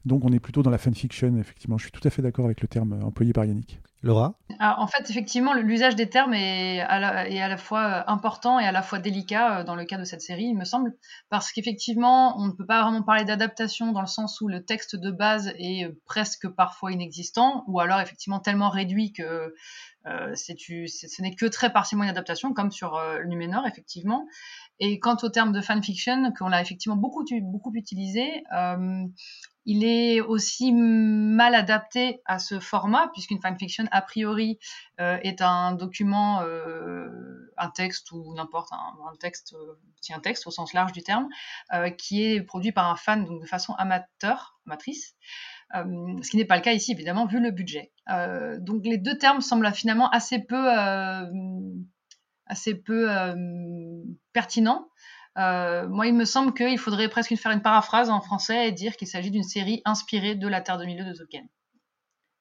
Donc on est plutôt dans la fanfiction, effectivement. Je suis tout à fait d'accord avec le terme employé par Yannick. Laura ah, En fait, effectivement, l'usage des termes est à, la, la, fois euh, important et à la fois délicat euh, dans le cas de cette série, il me semble, parce qu'effectivement, on ne peut pas vraiment parler d'adaptation dans le sens où le texte de base est euh, presque parfois inexistant, ou alors effectivement tellement réduit que ce n'est que très partiellement une adaptation, comme sur euh, Numénor, effectivement. Et quant au terme de fanfiction, qu'on a effectivement beaucoup, beaucoup utilisé, il est aussi mal adapté à ce format, puisqu'une fanfiction, a priori, euh, est un document, euh, un texte ou n'importe, un, texte, c'est un texte au sens large du terme, qui est produit par un fan donc de façon amateur, amatrice. Euh, ce qui n'est pas le cas ici, évidemment, vu le budget. Euh, donc les deux termes semblent finalement assez peu, euh, assez peu pertinents. Moi, il me semble qu'il faudrait presque faire une paraphrase en français et dire qu'il s'agit d'une série inspirée de La Terre de Milieu de Tolkien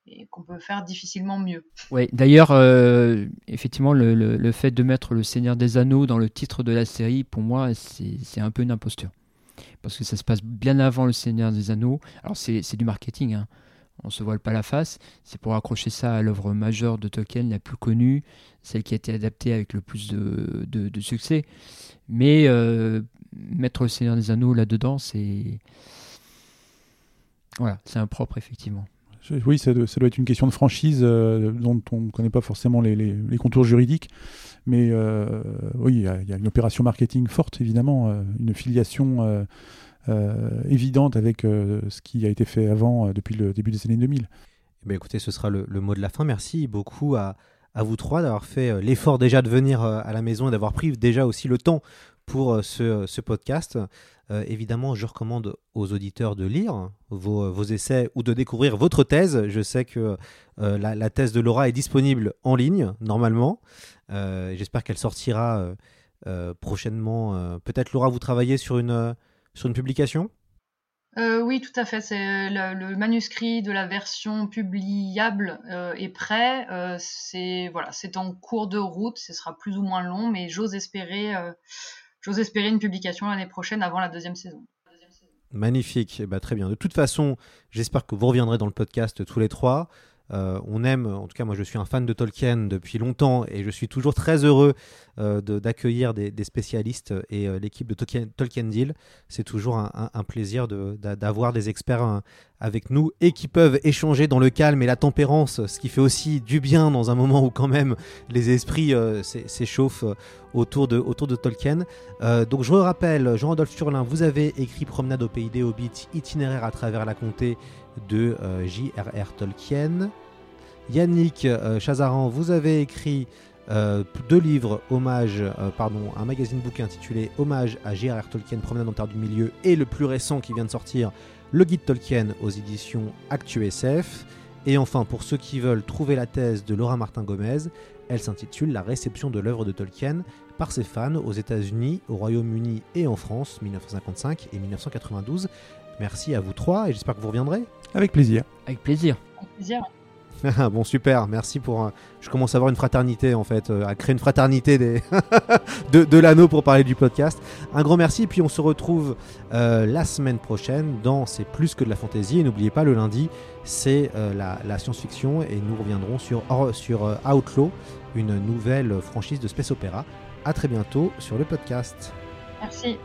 et qu'on peut faire difficilement mieux. Oui, d'ailleurs, effectivement, le, le, fait de mettre le Seigneur des Anneaux dans le titre de la série, pour moi, c'est un peu une imposture parce que ça se passe bien avant le Seigneur des Anneaux. Alors c'est du marketing, hein. On se voile pas la face, c'est pour accrocher ça à l'œuvre majeure de Tolkien, la plus connue, celle qui a été adaptée avec le plus de, succès. Mais euh, mettre le Seigneur des Anneaux là-dedans, c'est... Voilà, c'est impropre effectivement. Oui, ça doit, être une question de franchise euh, dont on ne connaît pas forcément les, contours juridiques. Mais euh, oui, il y, a une opération marketing forte, évidemment, une filiation évidente avec ce qui a été fait avant, depuis le début des années 2000. Eh bien, écoutez, ce sera le, mot de la fin. Merci beaucoup à, vous trois d'avoir fait l'effort déjà de venir à la maison et d'avoir pris déjà aussi le temps pour ce, podcast. Euh, évidemment, je recommande aux auditeurs de lire vos, essais ou de découvrir votre thèse. Je sais que euh, la, thèse de Laura est disponible en ligne, normalement. Euh, J'espère qu'elle sortira prochainement. Peut-être, Laura, vous travaillez sur une, sur une publication? Oui, tout à fait. C'est le, manuscrit de la version publiable est prêt. c'est voilà, c'est en cours de route. Ce sera plus ou moins long, mais j'ose espérer j'ose espérer une publication l'année prochaine avant la deuxième saison. Magnifique, bah, très bien. De toute façon, j'espère que vous reviendrez dans le podcast tous les trois. Euh, on aime, en tout cas moi je suis un fan de Tolkien depuis longtemps et je suis toujours très heureux euh, d'accueillir des, spécialistes et euh, l'équipe de Tolkien, Tolkien Deal. C'est toujours un, plaisir d'avoir des experts avec nous et qui peuvent échanger dans le calme et la tempérance, ce qui fait aussi du bien dans un moment où quand même les esprits s'échauffent autour de, autour de Tolkien. donc je rappelle, Jean-Adolphe Turlin, vous avez écrit Promenade au pays des Hobbits, itinéraire à travers la comté de euh, J.R.R. Tolkien. Yannick euh, Chazaran, vous avez écrit euh, deux livres, hommage, pardon, un magazine bouquin intitulé Hommage à J.R.R. Tolkien, Promenade en Terre du Milieu, et le plus récent qui vient de sortir, Le Guide Tolkien aux éditions ActuSF. Et enfin, pour ceux qui veulent trouver la thèse de Laura Martin Gomez, elle s'intitule La réception de l'œuvre de Tolkien par ses fans aux États-Unis, au Royaume-Uni et en France, 1955 et 1992. Merci à vous trois et j'espère que vous reviendrez. Avec plaisir. Avec plaisir. Avec plaisir. bon, super, merci pour. euh, je commence à avoir une fraternité en fait, euh, à créer une fraternité des de, de l'anneau pour parler du podcast. Un grand merci, et puis on se retrouve euh, la semaine prochaine dans C'est plus que de la fantaisie. Et n'oubliez pas, le lundi, c'est la, science-fiction, et nous reviendrons sur, sur Outlaw, une nouvelle franchise de space opéra. À très bientôt sur le podcast. Merci.